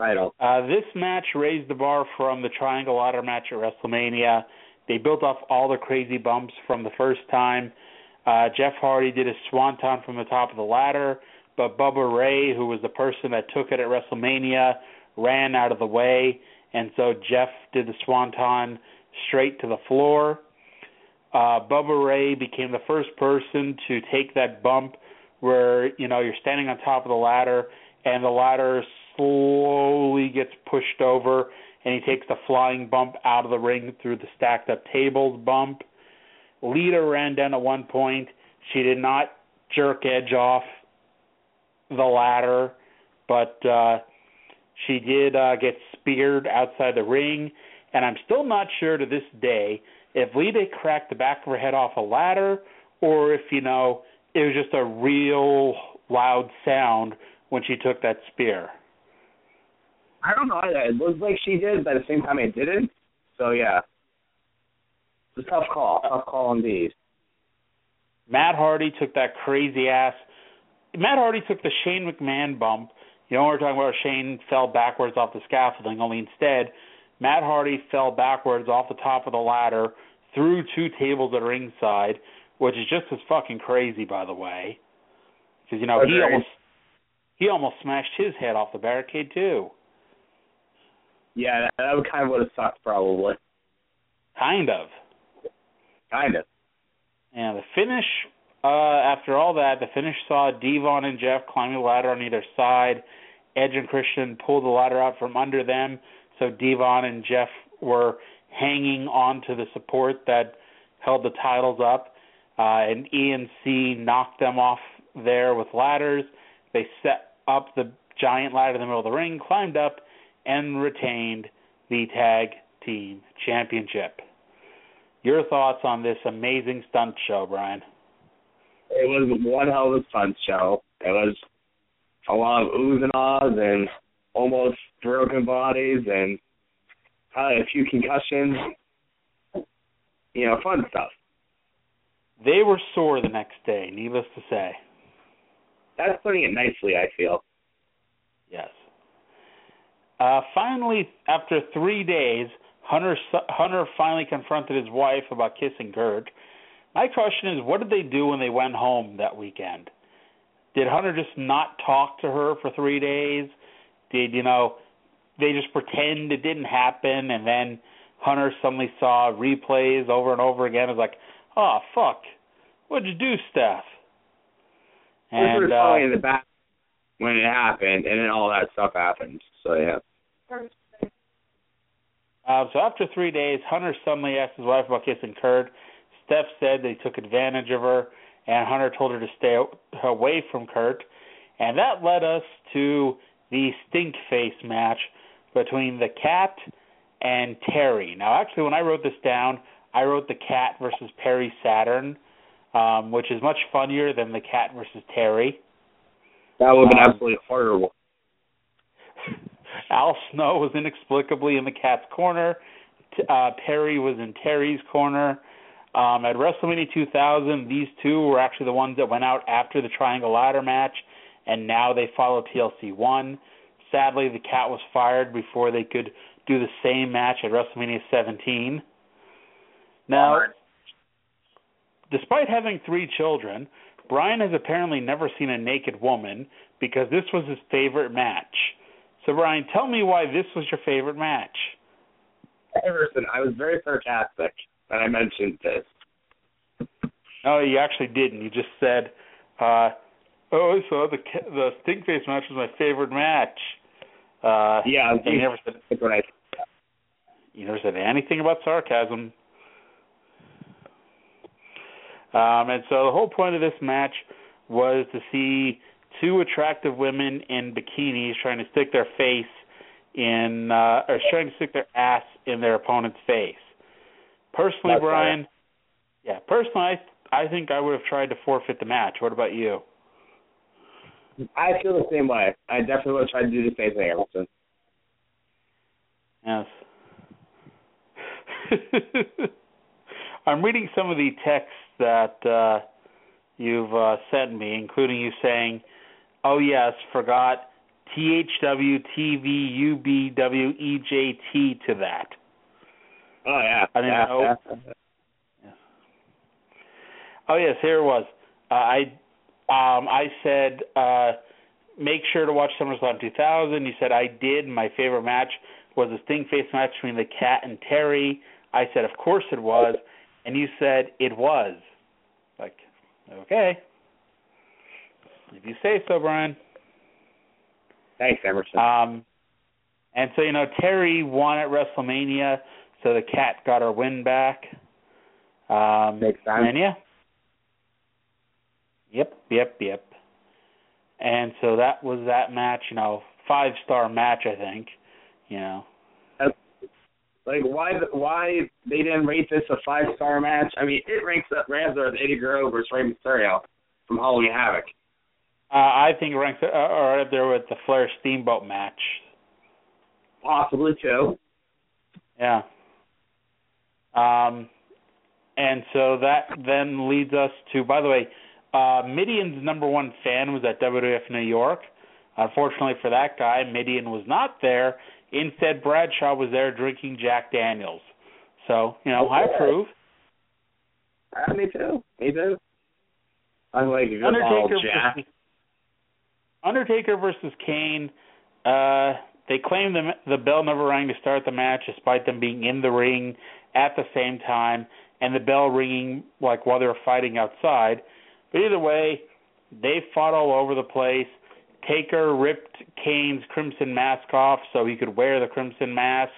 title. Uh, this match raised the bar from the Triangle Ladder match at WrestleMania. They built off all the crazy bumps from the first time. Uh, Jeff Hardy did a swanton from the top of the ladder, but Bubba Ray, who was the person that took it at WrestleMania, ran out of the way, and so Jeff did the swanton straight to the floor. Uh, Bubba Ray became the first person to take that bump where you know you're standing on top of the ladder and the ladder slowly gets pushed over and he takes the flying bump out of the ring through the stacked up tables bump. Lita ran down at one point. She did not jerk Edge off the ladder, but uh she did uh get speared outside the ring and I'm still not sure to this day if Lita cracked the back of her head off a ladder or if you know it was just a real loud sound when she took that spear. I don't know. Either. It looked like she did, but at the same time it didn't. So yeah. It's a tough call. Tough call indeed. Matt Hardy took that crazy ass. Matt Hardy took the Shane McMahon bump. You know, we're talking about Shane fell backwards off the scaffolding, only instead, Matt Hardy fell backwards off the top of the ladder through two tables at ringside, which is just as fucking crazy, by the way. Because you know he almost he almost smashed his head off the barricade too. Yeah, that, that would kind of would have sucked probably. Kind of. Kind of. Yeah, the finish, uh, after all that, the finish saw D-Von and Jeff climbing the ladder on either side. Edge and Christian pulled the ladder out from under them, so D-Von and Jeff were hanging onto the support that held the titles up. Uh, and ENC knocked them off there with ladders. They set up the giant ladder in the middle of the ring, climbed up, and retained the tag team championship. Your thoughts on this amazing stunt show, Brian? It was one hell of a stunt show. It was a lot of oohs and ahs and almost broken bodies and probably a few concussions. You know, fun stuff. They were sore the next day, needless to say. That's putting it nicely, I feel. Yes. Uh, finally, after three days, Hunter Hunter finally confronted his wife about kissing Kurt. My question is, what did they do when they went home that weekend? Did Hunter just not talk to her for three days? Did you know they just pretend it didn't happen, and then Hunter suddenly saw replays over and over again? It's like, oh fuck, what'd you do, Steph? And uh, in the back when it happened, and then all that stuff happened. So yeah. Uh, so after three days, Hunter suddenly asked his wife about kissing Kurt. Steph said they took advantage of her, and Hunter told her to stay away from Kurt. And that led us to the stink face match between the cat and Terry. Now, actually, when I wrote this down, I wrote the cat versus Perry Saturn, um, which is much funnier than the cat versus Terry. That would have been um, absolutely horrible. Al Snow was inexplicably in the cat's corner. Uh, Perry was in Terry's corner. Um, at WrestleMania 2000, these two were actually the ones that went out after the Triangle Ladder match, and now they follow TLC 1. Sadly, the cat was fired before they could do the same match at WrestleMania 17. Now, despite having three children, Brian has apparently never seen a naked woman because this was his favorite match. So, Brian, tell me why this was your favorite match. Emerson, I was very sarcastic when I mentioned this. No, you actually didn't. You just said, uh, "Oh, so the the stink face match was my favorite match." Uh, yeah, you never said. When I, you never said anything about sarcasm. Um, and so the whole point of this match was to see two attractive women in bikinis trying to stick their face in uh or trying to stick their ass in their opponent's face. Personally, That's Brian, yeah, personally I I think I would have tried to forfeit the match. What about you? I feel the same way. I definitely would have tried to do the same thing, Emerson. Yes. I'm reading some of the texts that uh you've uh sent me, including you saying Oh yes, forgot T H W T V U B W E J T to that. Oh yeah. I didn't yeah, know. Yeah. Oh yes, here it was. Uh, I um I said uh make sure to watch SummerSlam 2000. You said I did. My favorite match was the Stink face match between the Cat and Terry. I said of course it was, and you said it was. Like okay. If you say so, Brian. Thanks, Emerson. Um, and so you know Terry won at WrestleMania, so the cat got her win back. Um, Makes sense. And yeah. Yep, yep, yep. And so that was that match. You know, five star match, I think. You know. Like why why they didn't rate this a five star match? I mean, it ranks up Razor with Eddie Guerrero versus Rey Mysterio from Halloween Havoc. Uh, I think ranks uh, right up there with the Flair Steamboat match. Possibly too. Yeah. Um, and so that then leads us to. By the way, uh, Mideon's number one fan was at WWF New York. Unfortunately for that guy, Mideon was not there. Instead, Bradshaw was there drinking Jack Daniels. So you know, I approve. Uh, me too. Me too. I like a good Undertaker Jack. Undertaker versus Kane. Uh, they claim the the bell never rang to start the match, despite them being in the ring at the same time, and the bell ringing like while they were fighting outside. But either way, they fought all over the place. Taker ripped Kane's crimson mask off so he could wear the crimson mask,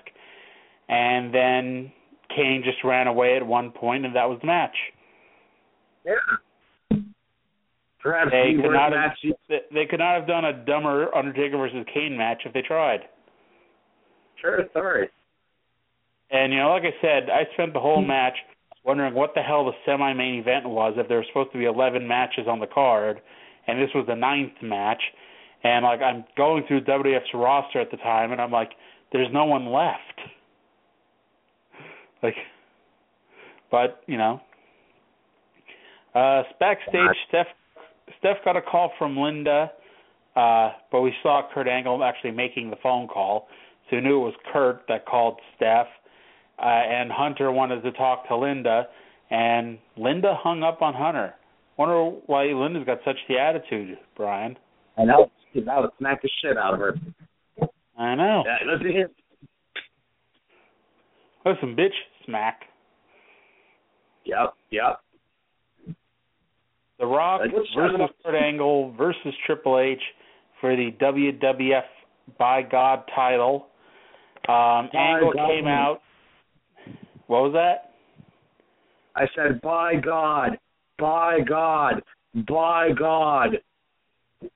and then Kane just ran away at one point, and that was the match. Yeah. They the could not have, they, they could not have done a dumber Undertaker versus Kane match if they tried. Sure, sorry. And you know, like I said, I spent the whole match wondering what the hell the semi-main event was. If there were supposed to be 11 matches on the card, and this was the ninth match, and like I'm going through WWF's roster at the time, and I'm like, there's no one left. Like, but you know, uh, backstage, Steph Steph got a call from Linda, uh, but we saw Kurt Angle actually making the phone call, so we knew it was Kurt that called Steph. Uh, and Hunter wanted to talk to Linda, and Linda hung up on Hunter. Wonder why Linda's got such the attitude, Brian. I know. would, that would smack the shit out of her. I know. Yeah, let's hear. Listen, bitch, smack. Yep, yep. The Rock versus Kurt Angle versus Triple H for the WWF by God title. Um, Angle God. came out. What was that? I said, by God, by God, by God.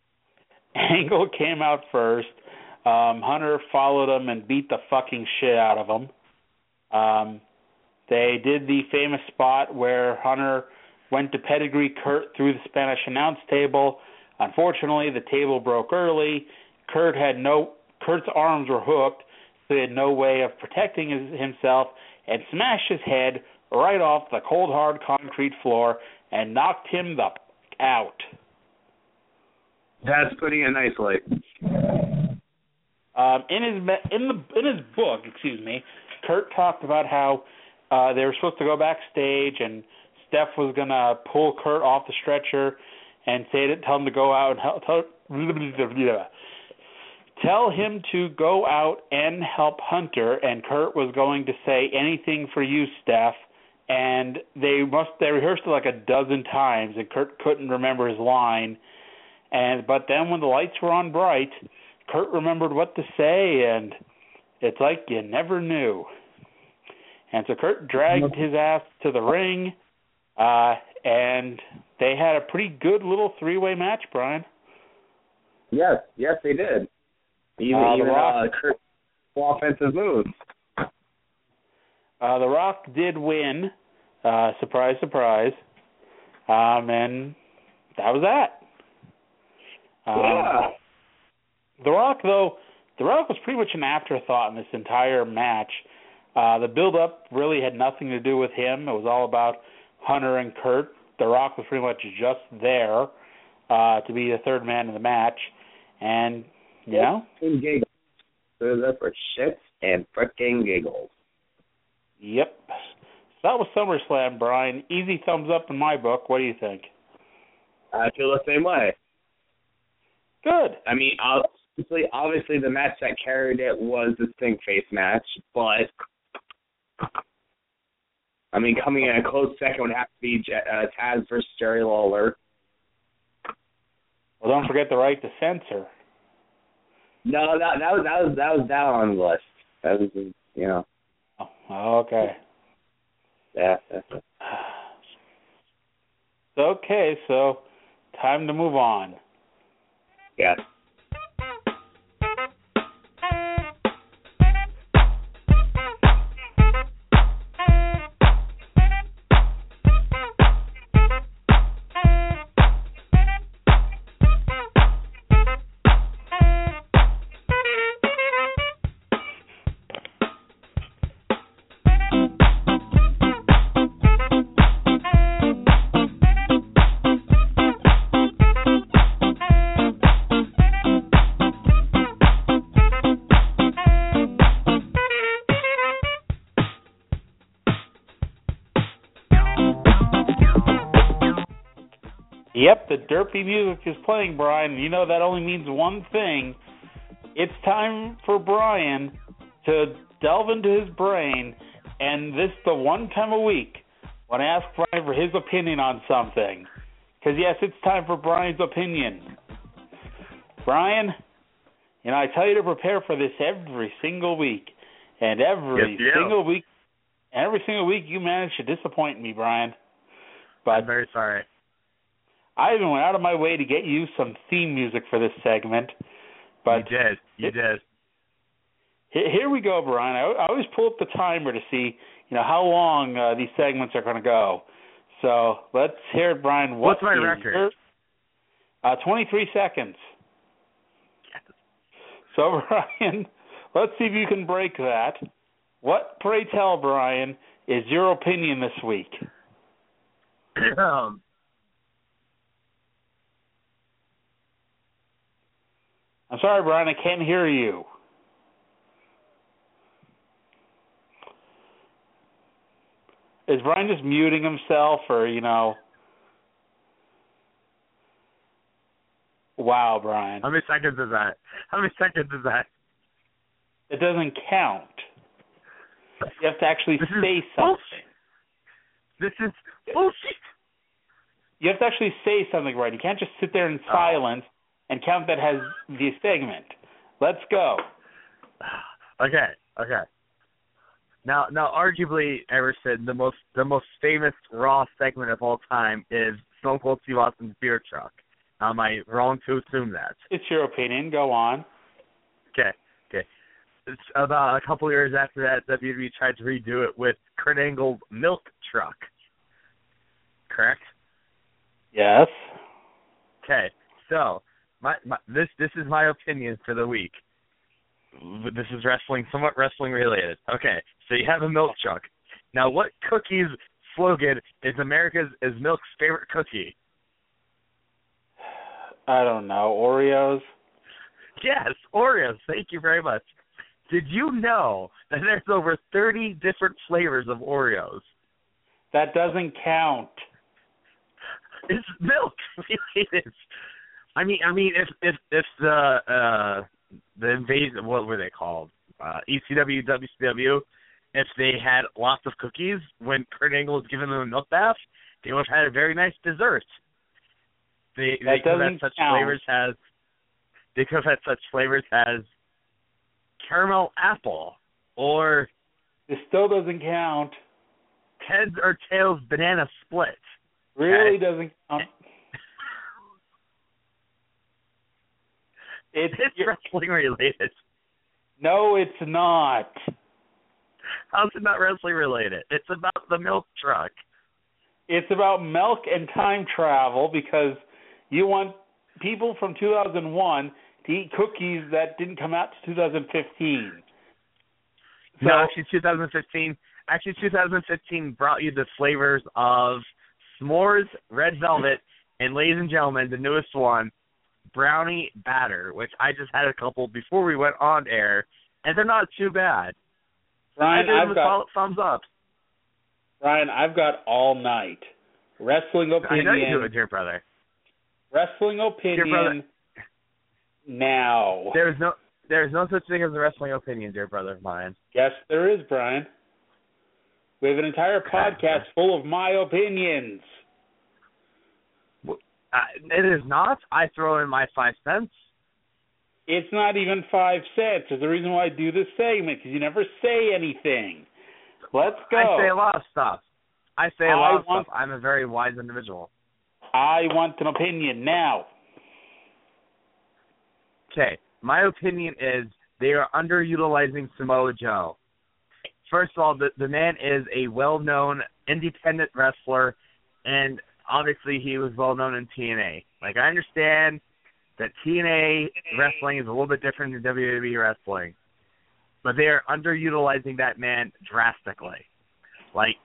Angle came out first. Um, Hunter followed him and beat the fucking shit out of him. Um, they did the famous spot where Hunter went to pedigree Kurt through the Spanish announce table. Unfortunately, the table broke early. Kurt had no Kurt's arms were hooked, so he had no way of protecting his, himself, and smashed his head right off the cold hard concrete floor and knocked him the f- out. That's putting it nicely. Um, in his in the in his book, excuse me, Kurt talked about how uh, they were supposed to go backstage and Steph was gonna pull Kurt off the stretcher and say to tell him to go out and help, tell, tell him to go out and help Hunter. And Kurt was going to say anything for you, Steph. And they must they rehearsed it like a dozen times, and Kurt couldn't remember his line. And but then when the lights were on bright, Kurt remembered what to say, and it's like you never knew. And so Kurt dragged his ass to the ring, uh, and they had a pretty good little three-way match, Brian. Yes, yes, they did. Even Uh, The even Rock- uh, offensive moves. Uh, the Rock did win, uh, surprise, surprise, um, and that was that. Um, yeah. The Rock, though, The Rock was pretty much an afterthought in this entire match. Uh, the build-up really had nothing to do with him. It was all about Hunter and Kurt. The Rock was pretty much just there uh, to be the third man in the match, and you know, And giggles. For shits and frickin' giggles. yep. So that was SummerSlam, Brian. Easy thumbs up in my book. What do you think? I feel the same way. Good. I mean, obviously, obviously, the match that carried it was the Stink Face match, but I mean, coming in a close second would have to be uh, Taz versus Jerry Lawler. Well, don't forget the right to censor. No, that that was that was that was down on the list. That was you know Oh, okay. yeah. Okay, so time to move on. Yeah. Derpy music is playing, Brian. You know that only means one thing. It's time for Brian to delve into his brain, and this the one time a week when I ask Brian for his opinion on something. Because yes, it's time for Brian's opinion. Brian, you know I tell you to prepare for this every single week, and every Yes, single week, every single week you manage to disappoint me, Brian. But I'm very sorry. I even went out of my way to get you some theme music for this segment. But you did. You did. Here we go, Brian. I always pull up the timer to see, you know, how long uh, these segments are going to go. So let's hear it, Brian. What's my record? Uh, 23 seconds. Yes. So, Brian, let's see if you can break that. What, pray tell, Brian, is your opinion this week? um, I'm sorry, Brian, I can't hear you. Is Brian just muting himself, or you know? Wow, Brian. How many seconds is that? How many seconds is that? It doesn't count. You have to actually this say something. This is bullshit. You have to actually say something right. You can't just sit there in oh. And count that has the segment. Let's go. Okay, okay. Now, now, arguably, Emerson, the most the most famous Raw segment of all time is Stone Cold Steve Austin's beer truck. Am I wrong to assume that? It's your opinion. Go on. Okay, okay. It's about a couple years after that, WWE tried to redo it with Kurt Angle's milk truck. Correct. Yes. Okay, so my, my this this is my opinion for the week. This is wrestling, somewhat wrestling related. Okay, so you have a milk truck. Now, what cookie's slogan is America's is milk's favorite cookie? I don't know. Oreos. Yes, Oreos. Thank you very much. Did you know that there's over 30 different flavors of Oreos? That doesn't count. It's milk. it is. I mean, I mean, if if if the uh the invasion, what were they called? Uh, ECW, WCW. If they had lots of cookies when Kurt Angle was giving them a milk bath, they would have had a very nice dessert. They that they could have had such count. flavors as they could have had such flavors as caramel apple or it still doesn't count. Heads or tails banana split. Really doesn't count. It's, wrestling related. no, it's not. How's it not wrestling related? It's about the milk truck. It's about milk and time travel because you want people from 2001 to eat cookies that didn't come out to 2015. So, No, actually, 2015. Actually, 2015 brought you the flavors of s'mores, red velvet, and ladies and gentlemen, the newest one, brownie batter, which I just had a couple before we went on air, and they're not too bad. Brian, I give them I've a got thumbs up. Brian, I've got all night. Wrestling I opinion. know you do it, dear brother. Wrestling brother. opinion. Now. There is no there is no such thing as a wrestling opinion, dear brother of mine. Yes, there is, Brian. We have an entire podcast full of my opinions. It is not. I throw in my five cents. It's not even five cents. There's a reason why I do this segment because you never say anything. Let's go. I say a lot of stuff. I say a I lot of want- stuff. I'm a very wise individual. I want an opinion now. Okay, my opinion is they are underutilizing Samoa Joe. First of all, the the man is a well-known independent wrestler, and obviously he was well-known in TNA. Like I understand that TNA wrestling is a little bit different than WWE wrestling, but they are underutilizing that man drastically. Like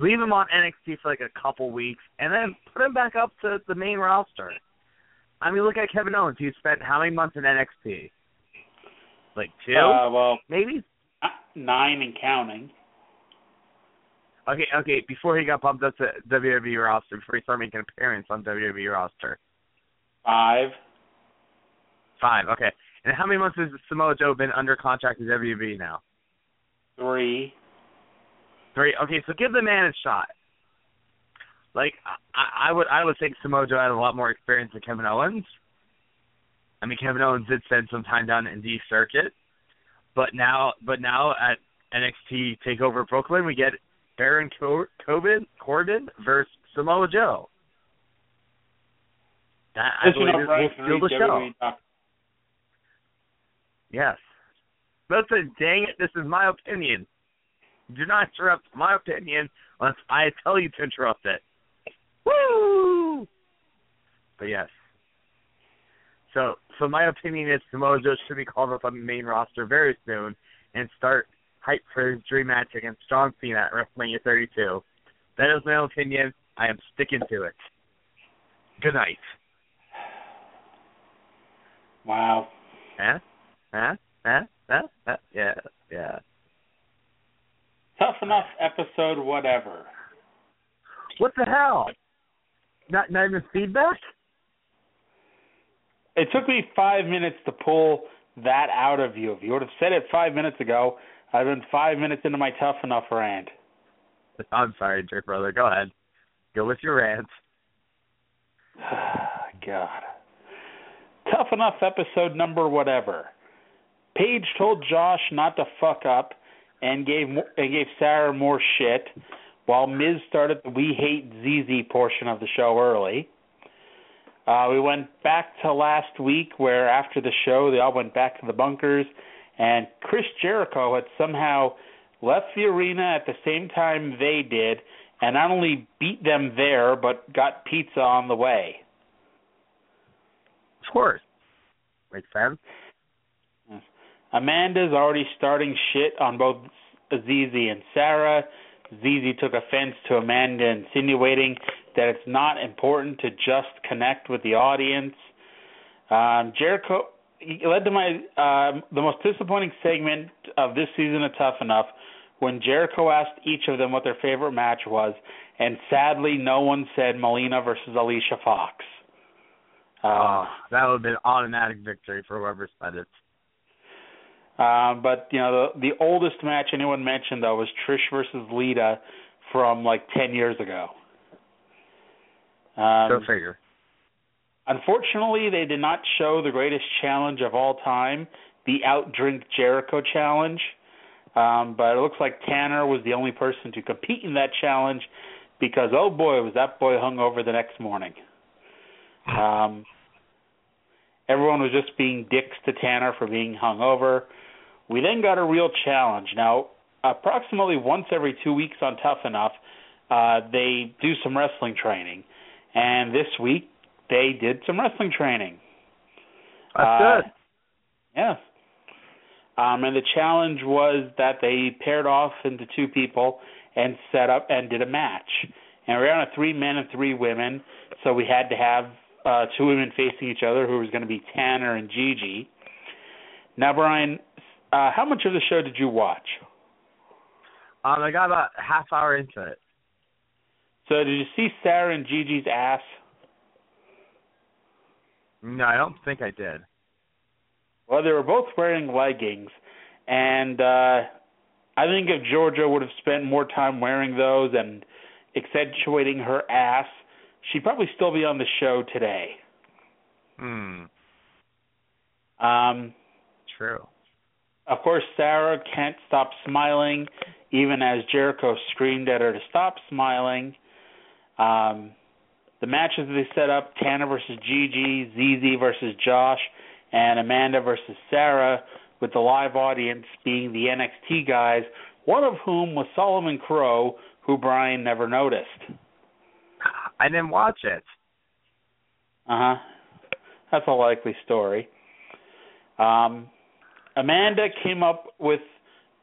leave him on NXT for like a couple weeks, and then put him back up to the main roster. I mean, look at Kevin Owens. He spent how many months in NXT? Like two, Uh, well, maybe. nine and counting. Okay, okay. Before he got bumped up to WWE roster, before he started making an appearance on WWE roster, Five. five. Okay. And how many months has Samoa Joe been under contract with WWE now? Three. Three. Okay, so give the man a shot. Like I, I would, I would think Samoa Joe had a lot more experience than Kevin Owens. I mean, Kevin Owens did spend some time down in D circuit, but now, but now at NXT Takeover Brooklyn, we get Baron Cor- Corbin, Corbin versus Samoa Joe. I, I believe it will steal the show. Yes. Listen, dang it, this is my opinion. Do not interrupt my opinion unless I tell you to interrupt it. Woo! But yes. So, so my opinion is Samoa Joe should be called up on the main roster very soon and start hype for his dream match against John Cena at WrestleMania 32. That is my opinion. I am sticking to it. Good night. Wow. Huh? Huh? Huh? Huh? huh? Yeah. Yeah. Tough enough episode, whatever. What the hell? Not not even feedback? It took me five minutes to pull that out of you. If you would have said it five minutes ago, I've been five minutes into my tough enough rant. I'm sorry, Jerk Brother. Go ahead. Go with your rant. God. Tough enough episode number whatever. Paige told Josh not to fuck up and gave and gave Sarah more shit, while Miz started the "We Hate ZZ" portion of the show early. Uh, we went back to last week, where after the show they all went back to the bunkers, and Chris Jericho had somehow left the arena at the same time they did, and not only beat them there, but got pizza on the way. Of course, makes sense. Amanda's already starting shit on both ZZ and Sarah. ZZ took offense to Amanda insinuating that it's not important to just connect with the audience. Um, Jericho led to my uh, the most disappointing segment of this season of Tough Enough when Jericho asked each of them what their favorite match was, and sadly, no one said Melina versus Alicia Fox. Uh, oh, that would have been automatic victory for whoever said it. Um, but you know, the the oldest match anyone mentioned though was Trish versus Lita from like ten years ago. Um, Go figure. Unfortunately, they did not show the greatest challenge of all time, the Outdrink Jericho challenge. Um, but it looks like Tanner was the only person to compete in that challenge because oh boy was that boy hung over the next morning. Um, everyone was just being dicks to Tanner for being hung over. We then got a real challenge. Now, approximately once every two weeks on Tough Enough, uh, they do some wrestling training, and this week they did some wrestling training. That's uh, good. Yeah. Um, and the challenge was that they paired off into two people and set up and did a match. And we are on a three men and three women, so we had to have uh, two women facing each other, who was going to be Tanner and Gigi. Now, Brian, uh, how much of the show did you watch? Um, I got about a half hour into it. So did you see Sarah and Gigi's ass? No, I don't think I did. Well, they were both wearing leggings, and uh I think if Georgia would have spent more time wearing those and accentuating her ass, she'd probably still be on the show today. Hmm. Um. True. Of course, Sarah can't stop smiling, even as Jericho screamed at her to stop smiling. Um, the matches they set up Tanner versus Gigi, ZZ versus Josh, and Amanda versus Sarah, with the live audience being the NXT guys, one of whom was Solomon Crowe, who Brian never noticed. I didn't watch it. Uh huh. That's a likely story. Um, Amanda came up with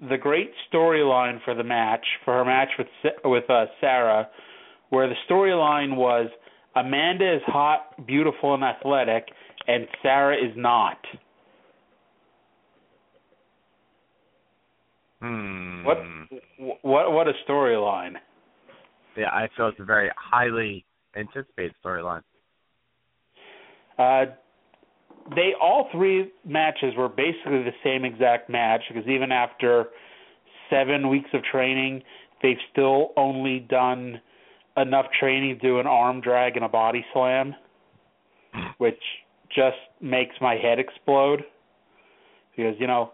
the great storyline for the match, for her match with with uh, Sarah, where the storyline was Amanda is hot, beautiful, and athletic, and Sarah is not. Hmm. What what what a storyline. Yeah, I feel it's a very highly anticipated storyline. Uh, they all three matches were basically the same exact match because even after seven weeks of training, they've still only done enough training to do an arm drag and a body slam, hmm. which just makes my head explode. Because you know,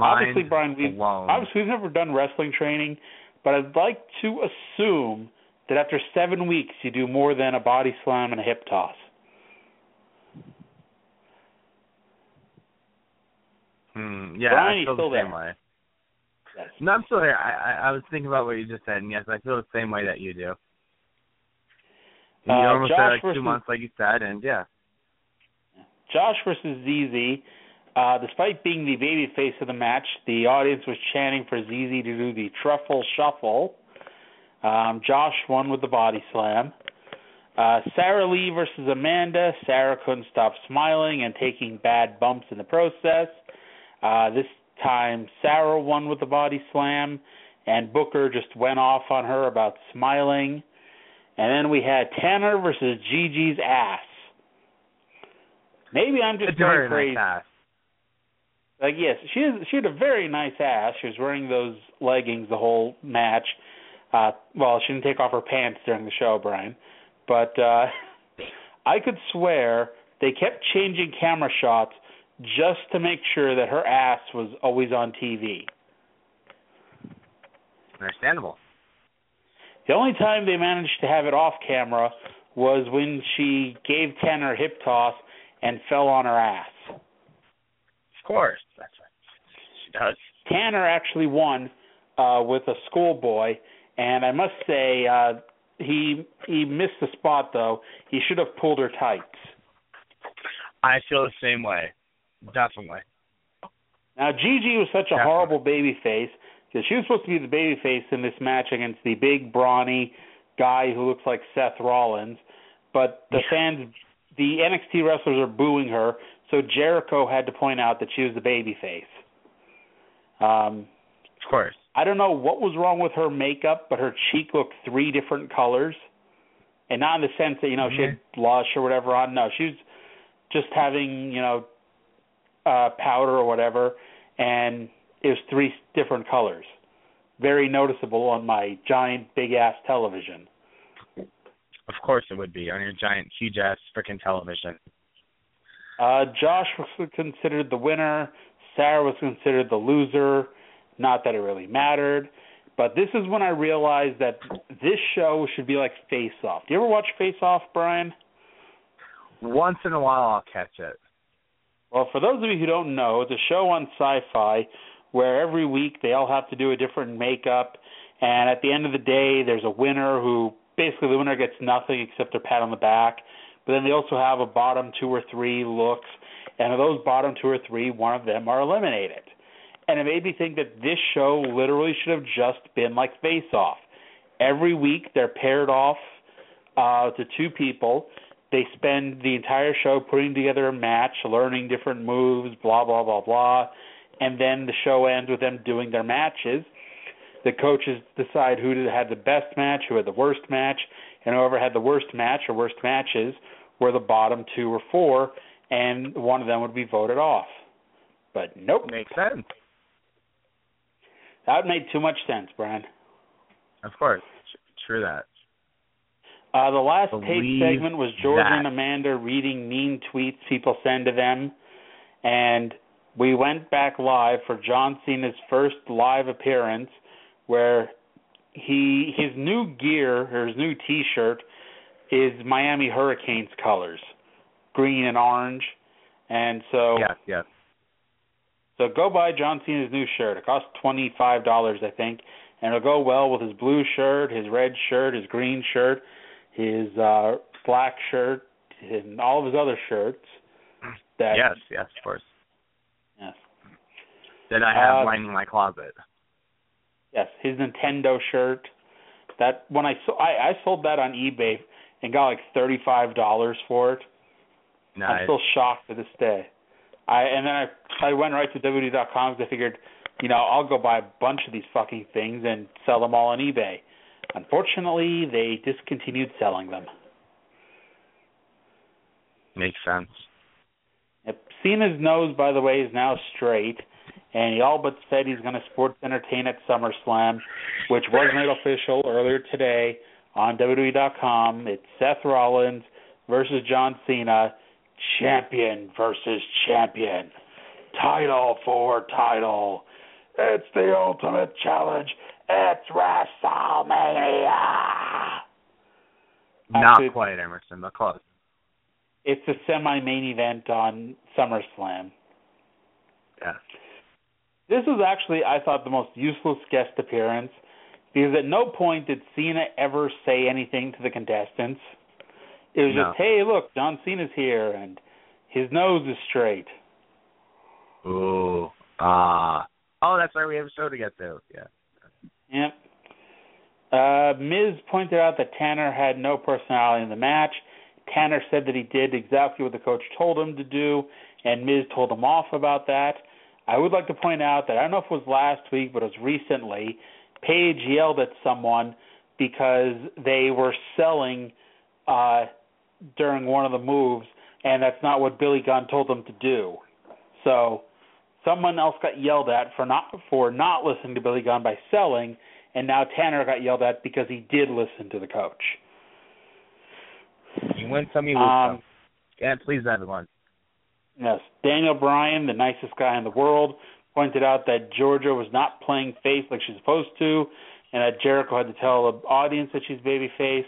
obviously, Brian, we've, obviously we've never done wrestling training, but I'd like to assume that after seven weeks you do more than a body slam and a hip toss. Hmm, yeah, Brian, I feel the same there. way. Yes. No, I'm still here. I, I I was thinking about what you just said, and yes, I feel the same way that you do. You Uh, almost Josh said like versus- two months, like you said, and yeah. Josh versus ZZ. Uh, despite being the baby face of the match, the audience was chanting for ZZ to do the truffle shuffle. Um, Josh won with the body slam. Uh, Sarah Lee versus Amanda. Sarah couldn't stop smiling and taking bad bumps in the process. Uh, this time, Sarah won with the body slam, and Booker just went off on her about smiling. And then we had Tanner versus Gigi's ass. Maybe I'm just going crazy. nice ass. Like yes, she has, she had a very nice ass. She was wearing those leggings the whole match. Uh well, she didn't take off her pants during the show, Brian. But uh I could swear they kept changing camera shots just to make sure that her ass was always on TV. Understandable. The only time they managed to have it off camera was when she gave Tanner a hip toss and fell on her ass. Of course, that's right. She does. Tanner actually won uh, with a schoolboy, and I must say uh, he he missed the spot though. He should have pulled her tights. I feel the same way. Definitely. Now Gigi was such a Definitely. horrible baby face she was supposed to be the baby face in this match against the big brawny guy who looks like Seth Rollins, but the fans, the NXT wrestlers are booing her, so Jericho had to point out that she was the baby face. Um, Of course. I don't know what was wrong with her makeup, but her cheek looked three different colors. And not in the sense that, you know, she had blush or whatever on. No, she was just having, you know, uh powder or whatever and it was three different colors. Very noticeable on my giant big ass television. Of course it would be on your giant, huge ass freaking television. Uh Josh was considered the winner, Sarah was considered the loser. Not that it really mattered. But this is when I realized that this show should be like Face Off. Do you ever watch Face Off, Brian? Once in a while I'll catch it. Well, for those of you who don't know, it's a show on Syfy where every week they all have to do a different makeup, and at the end of the day, there's a winner who basically the winner gets nothing except a pat on the back. But then they also have a bottom two or three looks, and of those bottom two or three, one of them are eliminated. And it made me think that this show literally should have just been like Face Off. Every week they're paired off uh, to two people. They spend the entire show putting together a match, learning different moves, blah blah blah blah, and then the show ends with them doing their matches. The coaches decide who had the best match, who had the worst match, and whoever had the worst match or worst matches were the bottom two or four, and one of them would be voted off. But nope, Makes sense. that made too much sense, Brian. Of course. True that. Uh, the last tape segment was Georgia that. and Amanda reading mean tweets people send to them, and we went back live for John Cena's first live appearance, where he his new gear or his new T-shirt is Miami Hurricanes colors, green and orange, and so Yes, yes. so go buy John Cena's new shirt. It costs twenty five dollars, I think, and it'll go well with his blue shirt, his red shirt, his green shirt, his uh black shirt, and all of his other shirts. That Yes, yes, of course. That I have Uh, lining my closet. yes, his Nintendo shirt. That when I so I, I sold that on eBay and got like thirty five dollars for it. Nice. I'm still shocked to this day. I and then I I went right to WWE.com because I figured, you know, I'll go buy a bunch of these fucking things and sell them all on eBay. Unfortunately, they discontinued selling them. Makes sense. Yep. Cena's nose, by the way, is now straight, and he all but said he's going to sports entertain at SummerSlam, which was made official earlier today on WWE.com. It's Seth Rollins versus John Cena, champion versus champion, title for title. It's the ultimate challenge. It's WrestleMania. Not Actually- quite, Emerson, but close. It's a semi-main event on SummerSlam. Yes. This was actually, I thought, the most useless guest appearance because at no point did Cena ever say anything to the contestants. It was No. just, hey, look, John Cena's here and his nose is straight. Ooh. Ah. oh, that's why We have a show to get to. Yeah. Yep. Uh, Miz pointed out that Tanner had no personality in the match. Tanner said that he did exactly what the coach told him to do, and Miz told him off about that. I would like to point out that I don't know if it was last week, but it was recently. Paige yelled at someone because they were selling uh, during one of the moves, and that's not what Billy Gunn told them to do. So someone else got yelled at for not for not listening to Billy Gunn by selling, and now Tanner got yelled at because he did listen to the coach. You win some, you lose Um, some. Yeah, please everyone. Yes, Daniel Bryan, the nicest guy in the world, pointed out that Georgia was not playing face like she's supposed to, and that Jericho had to tell the audience that she's babyface.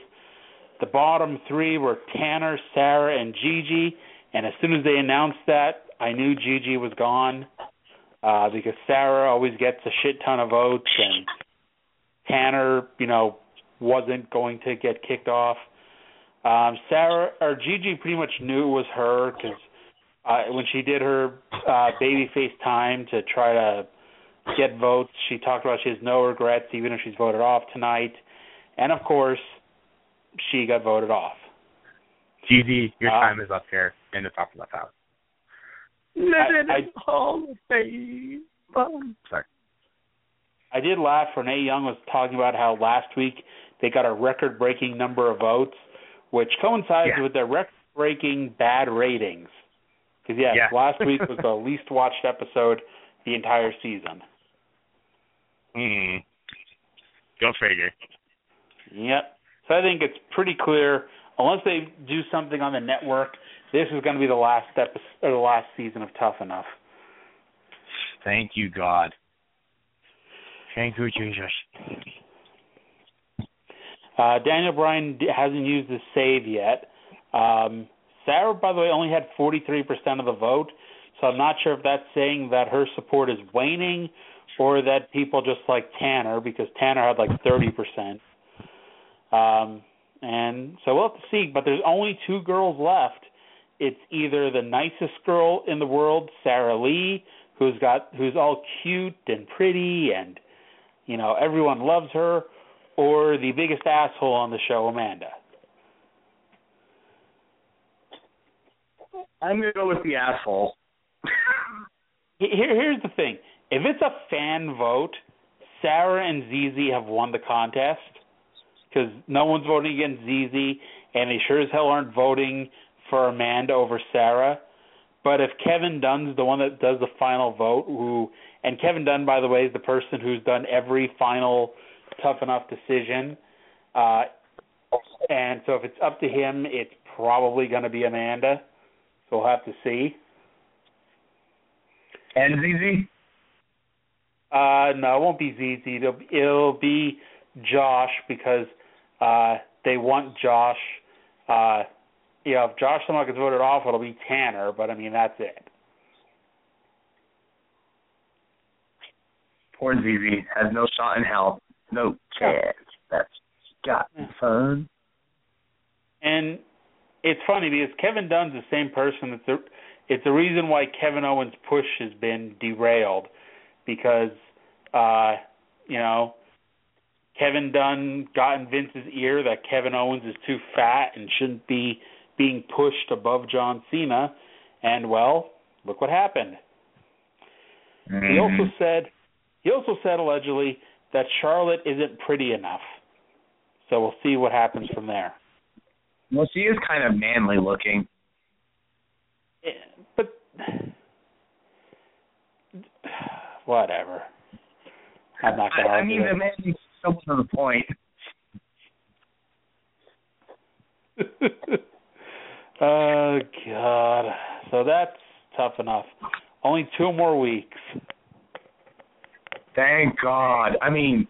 The bottom three were Tanner, Sarah, and Gigi, and as soon as they announced that, I knew Gigi was gone uh, because Sarah always gets a shit ton of votes, and Tanner, you know, wasn't going to get kicked off. Um, Sarah or Gigi pretty much knew it was her because uh, when she did her uh, babyface time to try to get votes, she talked about she has no regrets even if she's voted off tonight, and of course, she got voted off. Gigi, your Uh, time is up here in the top left house. I- I- Hall of Fame. Sorry. I did laugh. Renee Young was talking about how last week they got a record-breaking number of votes, which coincides Yeah. with their record-breaking bad ratings. Because yes, Yeah. last week was the least watched episode the entire season. Hmm. Go figure. Yep. So I think it's pretty clear. Unless they do something on the network, this is going to be the last episode or the last season of Tough Enough. Thank you, God. Thank you, Jesus. Uh, Daniel Bryan d- hasn't used the save yet. Um, Sarah, by the way, only had 43% of the vote, so I'm not sure if that's saying that her support is waning or that people just like Tanner because Tanner had like 30%. Um, and so we'll have to see, but there's only two girls left. It's either the nicest girl in the world, Sarah Lee, who's got who's all cute and pretty and you know, everyone loves her, or the biggest asshole on the show, Amanda. I'm gonna go with the asshole. Here, here's the thing: if it's a fan vote, Sarah and ZZ have won the contest because no one's voting against ZZ, and they sure as hell aren't voting for Amanda over Sarah. But if Kevin Dunn's the one that does the final vote, who and Kevin Dunn, by the way, is the person who's done every final tough enough decision. Uh, and so if it's up to him, it's probably going to be Amanda. So we'll have to see. And ZZ? Uh, no, it won't be ZZ. It'll, it'll be Josh because uh, they want Josh. Uh, you know, if Josh somehow gets voted off, it'll be Tanner. But I mean, that's it. Poor ZZ has no shot in hell. No chance. That's got fun. And it's funny because Kevin Dunn's the same person. It's the it's the reason why Kevin Owens' push has been derailed because uh, you know Kevin Dunn got in Vince's ear that Kevin Owens is too fat and shouldn't be being pushed above John Cena, and well, look what happened. He also said he also said allegedly that Charlotte isn't pretty enough. So we'll see what happens from there. Well, she is kind of manly looking. Eh, But whatever. I'm not I, gonna I mean, argue the man is so to the point. oh God. So that's tough enough. Only two more weeks. Thank God. I mean,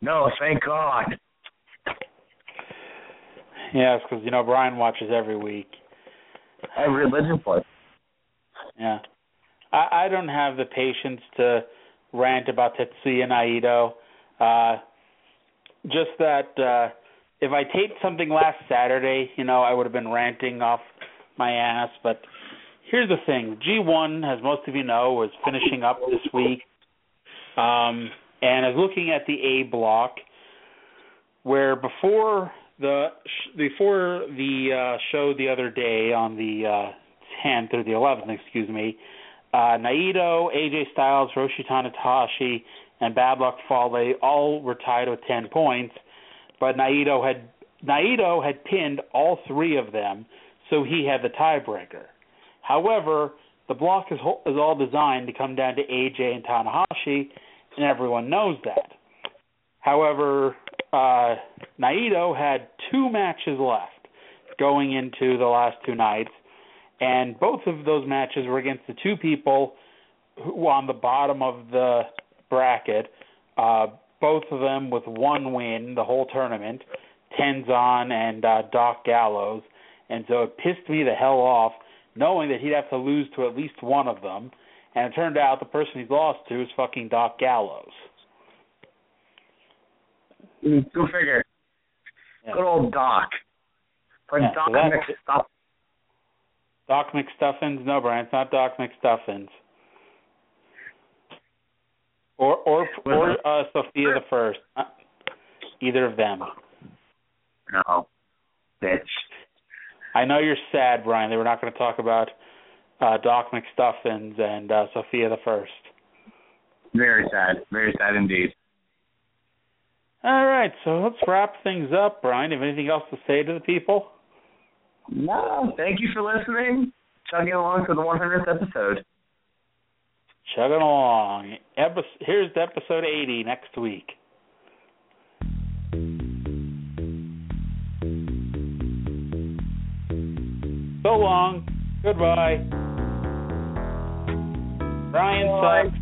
no, thank God. Yes, because you know Brian watches every week. I religiously. Yeah. I, I don't have the patience to rant about Tetsuya Naito. Uh, just that uh, if I taped something last Saturday, you know, I would have been ranting off my ass. But here's the thing: G1, as most of you know, was finishing up this week, um, and I was looking at the A block, where before the before the uh, show the other day on the uh, 10th or the 11th, excuse me, uh, Naito, AJ Styles, Hiroshi Tanahashi, and Bad Luck Fale all were tied with 10 points, but Naito had Naito had pinned all three of them, so he had the tiebreaker. However, the block is, is all designed to come down to AJ and Tanahashi, and everyone knows that. However, uh, Naito had two matches left going into the last two nights, and both of those matches were against the two people who on the bottom of the bracket. Uh, both of them with one win the whole tournament, Tenzan and uh, Doc Gallows, and so it pissed me the hell off knowing that he'd have to lose to at least one of them. And it turned out the person he's lost to is fucking Doc Gallows. Go figure. Yeah. Good old Doc. Or Yeah, Doc so that's- McStuff. Doc McStuffins? No, Brian, it's not Doc McStuffins. Or or or uh, Sofia the First. Uh, Either of them. No. Bitch. I know you're sad, Brian. They were not going to talk about uh, Doc McStuffins and uh, Sofia the First. Very sad. Very sad indeed. All right, so let's wrap things up, Brian. Have anything else to say to the people? No. Thank you for listening. Chugging along to the 100th episode. Chugging along. Epi- here's episode 80 next week. So long. Goodbye. Brian Bye. sucks.